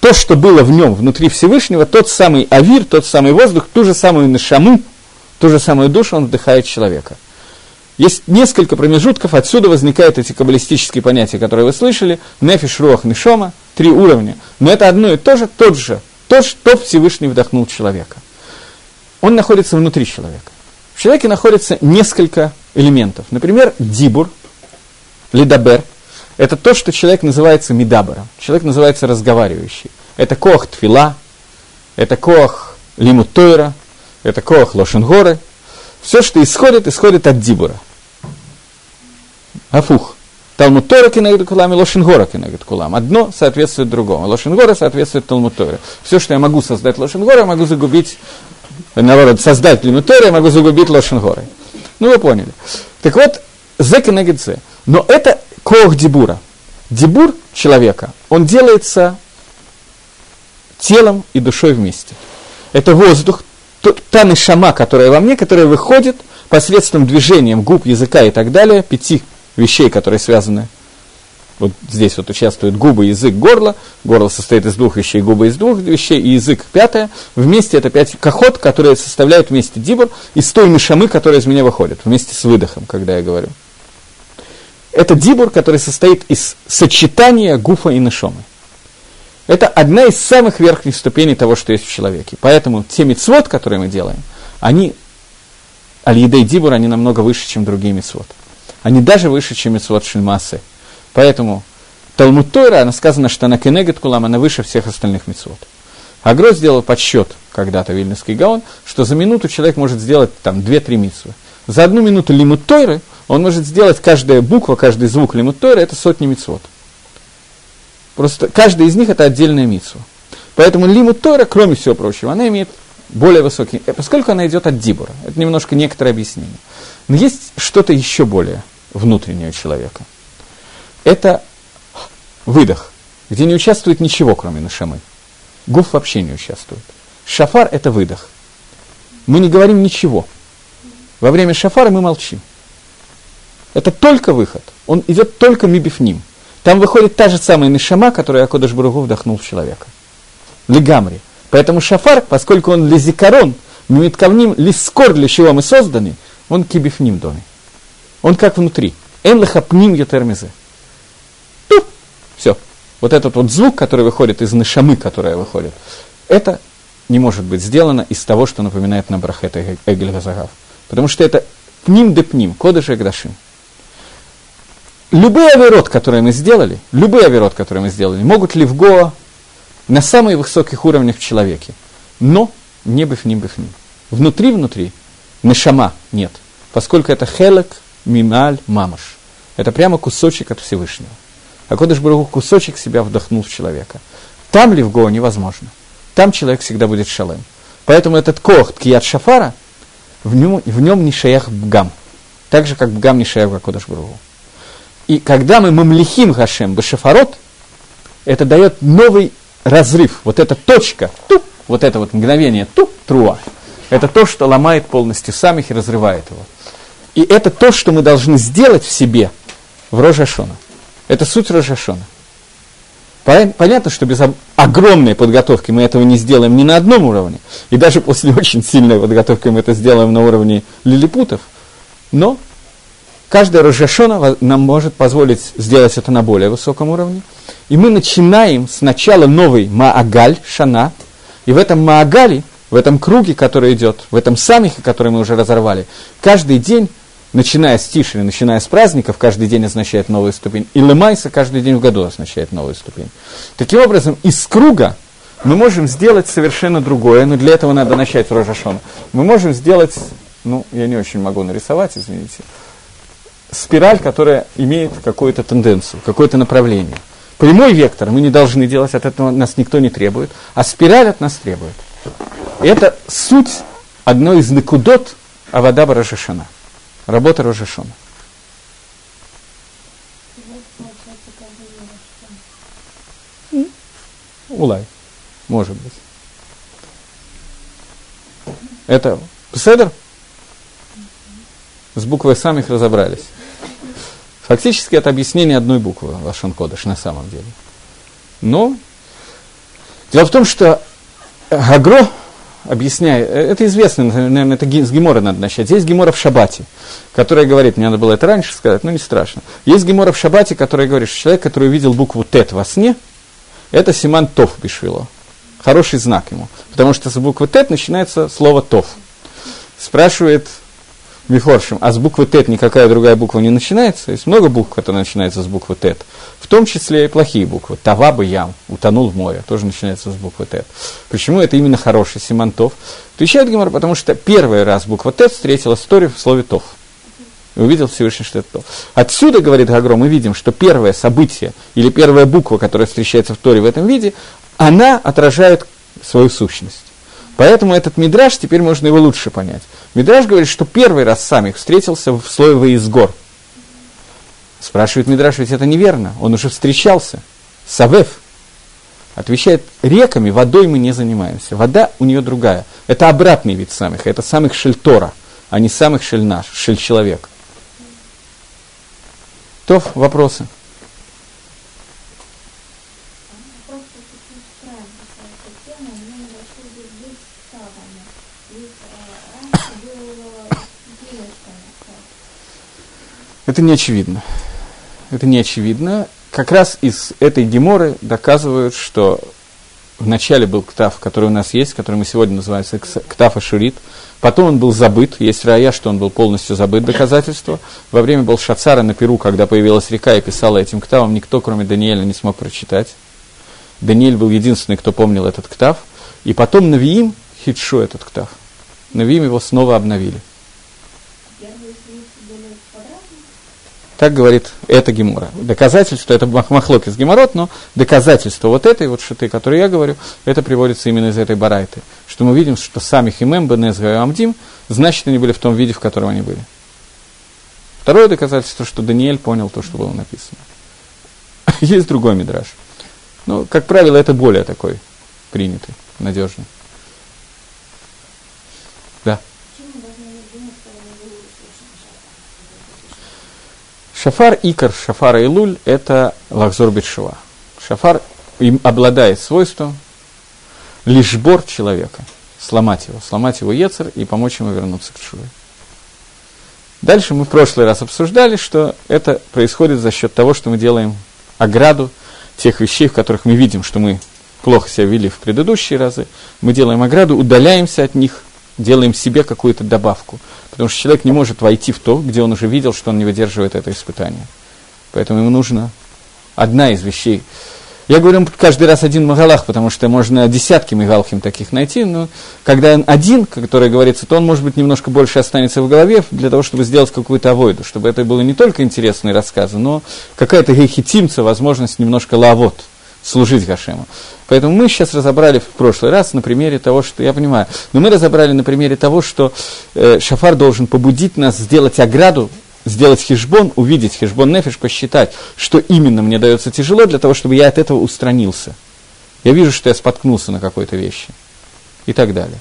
то, что было в нем, внутри Всевышнего, тот самый авир, тот самый воздух, ту же самую нашаму, ту же самую душу он вдыхает человека. Есть несколько промежутков, отсюда возникают эти каббалистические понятия, которые вы слышали, нефиш, руах, нишома, три уровня. Но это одно и то же, тот же, то, что Всевышний вдохнул человека. Он находится внутри человека. В человеке находится несколько элементов. Например, дибур, лидабер, это то, что человек называется мидабером. Человек называется разговаривающий. Это коах тфила, это коах лимутойра, это коах лошенгоры. Все, что исходит, исходит от дибура. Афух. Талмуд Тора кенегет кулам и Лошенгора кенегет кулам. Одно соответствует другому. Лошенгора соответствует Талмуд. Все, что я могу создать Лошенгора, я могу загубить, наоборот, создать Талмуд я могу загубить Лошенгорой. Ну, вы поняли. Так вот, зе кенегет зе. Но это коах дибура. Дибур человека, он делается телом и душой вместе. Это воздух, та нишама, которая во мне, которая выходит посредством движением губ, языка и так далее, пяти вещей, которые связаны. Вот здесь вот участвуют губы, язык, горло. Горло состоит из двух вещей, губы из двух вещей, и язык пятое. Вместе это пять кохот, которые составляют вместе дибур, из той мишамы, которая из меня выходит, вместе с выдохом, когда я говорю. Это дибур, который состоит из сочетания гуфа и нишомы. Это одна из самых верхних ступеней того, что есть в человеке. Поэтому те мицвод, которые мы делаем, они, аль-едей дибур, они намного выше, чем другие мицвод. Они даже выше, чем мицвод шельмасы. Поэтому Талмуд Тойра, она сказано, что она кенегет кулам, она выше всех остальных мицвод. Агро сделал подсчет когда-то, Вильнюсский Гаон, что за минуту человек может сделать там 2-3 митсвы. За одну минуту лимут Тойры он может сделать каждая буква, каждый звук лимут Тойры, это сотни мицвод. Просто каждая из них это отдельная митсва. Поэтому лимут Тойра, кроме всего прочего, она имеет более высокий, э, поскольку она идет от Дибура. Это немножко некоторое объяснение. Но есть что-то еще более внутреннее у человека. Это выдох, где не участвует ничего, кроме нашамы. Гуф вообще не участвует. Шафар – это выдох. Мы не говорим ничего. Во время шафара мы молчим. Это только выход. Он идет только мибифним. Там выходит та же самая нишама, которую Акодыш Баругу вдохнул в человека. Легамри. Поэтому шафар, поскольку он лизикарон, мимиткавним, лискор, для чего мы созданы, он кибифним доме. Он как внутри. Эн лахапним ютермизе. Все. Вот этот вот звук, который выходит из нишамы, которая выходит, это не может быть сделано из того, что напоминает на брахета Эгель Газагав. Потому что это пним де пним, кодыш и гдашим. Любые авирот, которые мы сделали, любые авирот, которые мы сделали, могут ли в Гоа на самых высоких уровнях в человеке, но не бифним бифним. Внутри-внутри нешама нет, поскольку это хелек мималь мамаш. Это прямо кусочек от Всевышнего. А Кодыш Баруху кусочек себя вдохнул в человека. Там ли в Гоа невозможно. Там человек всегда будет шалем. Поэтому этот кох ткият шафара, в нем, в нем не шаях бгам. Так же, как бгам не шаях Кодыш Баруху. И когда мы мамлихим Хашем Башафарот, это дает новый разрыв. Вот эта точка, туп, вот это вот мгновение, туп, труа, это то, что ломает полностью самих и разрывает его. И это то, что мы должны сделать в себе в Рожашона. Это суть Рожашона. Понятно, что без огромной подготовки мы этого не сделаем ни на одном уровне. И даже после очень сильной подготовки мы это сделаем на уровне лилипутов. Но Каждая Рожашона нам может позволить сделать это на более высоком уровне. И мы начинаем сначала новый Маагаль, Шана, и в этом Маагале, в этом круге, который идет, в этом самихе, который мы уже разорвали, каждый день, начиная с Тиши, начиная с праздников, каждый день означает новую ступень, и Лемайса каждый день в году означает новую ступень. Таким образом, из круга мы можем сделать совершенно другое, но для этого надо начать Рожашона. Мы можем сделать, ну, я не очень могу нарисовать, извините, спираль, которая имеет какую-то тенденцию, какое-то направление. Прямой вектор мы не должны делать, от этого нас никто не требует, а спираль от нас требует. И это суть одной из накудот Авадаба Рожешана. Работа Рожешана. Улай. Может быть. Это Седер? С буквой самих разобрались. Фактически это объяснение одной буквы Лашон Кодыш на самом деле. Но Дело в том, что Гагро, объясняя, э, это известно, наверное, это с Гемора надо начать. Здесь Гемора в Шабате, которая говорит, мне надо было это раньше сказать, но не страшно. Есть Гемора в Шабате, которая говорит, что человек, который увидел букву Тет во сне, это Симан Тов Бешвило. Хороший знак ему. Потому что с буквы Тет начинается слово Тов. Спрашивает Михоршим, а с буквы Тет никакая другая буква не начинается? Есть много букв, которые начинаются с буквы Тет. В том числе и плохие буквы. Тава бы ям, утонул в море, тоже начинается с буквы Тет. Почему это именно хороший Симантов? Отвечает Гемор, потому что первый раз буква Тет встретилась в Торе в слове Тов. И увидел Всевышний, что это Тов. Отсюда, говорит Гагро, мы видим, что первое событие или первая буква, которая встречается в Торе в этом виде, она отражает свою сущность. Поэтому этот мидраж теперь можно его лучше понять. Мидраж говорит, что первый раз самих встретился в слое из гор. Спрашивает Мидраш, ведь это неверно, он уже встречался. Савев. Отвечает, реками, водой мы не занимаемся. Вода у нее другая. Это обратный вид самых, это самых шельтора, а не самых шельнаш, шель человек. То вопросы. Это не очевидно. Это не очевидно. Как раз из этой геморы доказывают, что в начале был ктав, который у нас есть, который мы сегодня называем ктав Ашурит. Потом он был забыт, есть рая, что он был полностью забыт, доказательство. Во время был Шацара на Перу, когда появилась река и писала этим ктавом, никто, кроме Даниэля, не смог прочитать. Даниэль был единственный, кто помнил этот ктав. И потом Навиим хитшу этот ктав. Навиим его снова обновили. Так говорит эта гемора. Доказательство, это махлок из геморот, но доказательство вот этой вот шиты, которую я говорю, это приводится именно из этой барайты. Что мы видим, что сами химем, бенез, амдим, значит, они были в том виде, в котором они были. Второе доказательство, что Даниэль понял то, что было написано. Есть другой мидраж. Но, как правило, это более такой принятый, надежный. Шафар Икар, Шафар Илуль – это Лахзор Бетшува. Шафар им обладает свойством лишь бор человека, сломать его, сломать его Ецер и помочь ему вернуться к Шуве. Дальше мы в прошлый раз обсуждали, что это происходит за счет того, что мы делаем ограду тех вещей, в которых мы видим, что мы плохо себя вели в предыдущие разы. Мы делаем ограду, удаляемся от них, делаем себе какую-то добавку. Потому что человек не может войти в то, где он уже видел, что он не выдерживает это испытание. Поэтому ему нужно одна из вещей. Я говорю каждый раз один магалах, потому что можно десятки мигалхим таких найти, но когда он один, который говорится, то он, может быть, немножко больше останется в голове для того, чтобы сделать какую-то авойду, чтобы это было не только интересные рассказы, но какая-то гейхитимца, возможность немножко лавот служить Гашему. Поэтому мы сейчас разобрали в прошлый раз на примере того, что я понимаю, но мы разобрали на примере того, что э, шафар должен побудить нас сделать ограду, сделать хижбон, увидеть хижбон нефиш, посчитать, что именно мне дается тяжело, для того, чтобы я от этого устранился. Я вижу, что я споткнулся на какой-то вещи и так далее.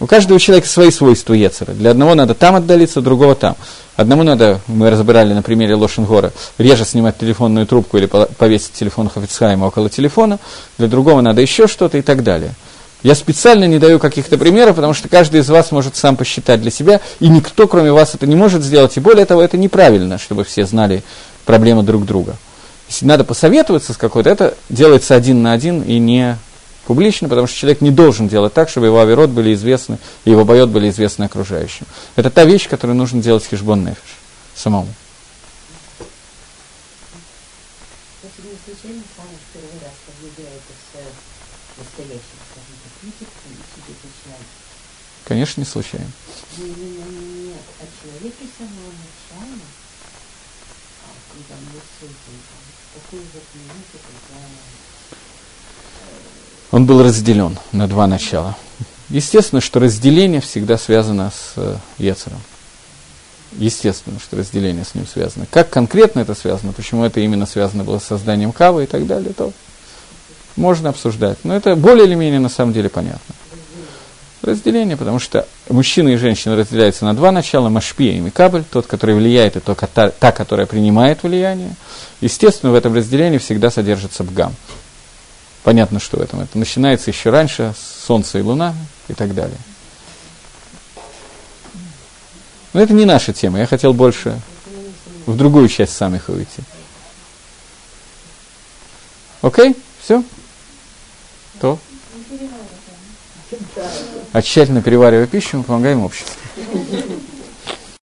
У каждого человека свои свойства Ецера. Для одного надо там отдалиться, другого там. Одному надо, мы разбирали на примере Лошенгора, реже снимать телефонную трубку или повесить телефон Хафицхайма около телефона, для другого надо еще что-то и так далее. Я специально не даю каких-то примеров, потому что каждый из вас может сам посчитать для себя, и никто, кроме вас, это не может сделать, и более того, это неправильно, чтобы все знали проблемы друг друга. Если надо посоветоваться с какой-то, это делается один на один и не публично, потому что человек не должен делать так, чтобы его авирот были известны, и его бойот были известны окружающим. Это та вещь, которую нужно делать хижбон нефиш самому. Конечно, не случайно. Нет, о человеке с самого начала, а когда мы создан, такой вот минуты, когда он был разделен на два начала. Естественно, что разделение всегда связано с э, Ецером. Естественно, что разделение с ним связано. Как конкретно это связано, почему это именно связано было с созданием Кавы и так далее, то можно обсуждать. Но это более или менее на самом деле понятно. разделение, потому что мужчина и женщина разделяются на два начала, машпия и микабль, тот, который влияет, и только та, та, которая принимает влияние. Естественно, в этом разделении всегда содержится бгам. Понятно, что в этом. Это начинается еще раньше, Солнце и Луна и так далее. Но это не наша тема, я хотел больше в другую часть самих уйти. Окей? Все? То? А тщательно переваривая пищу, мы помогаем обществу.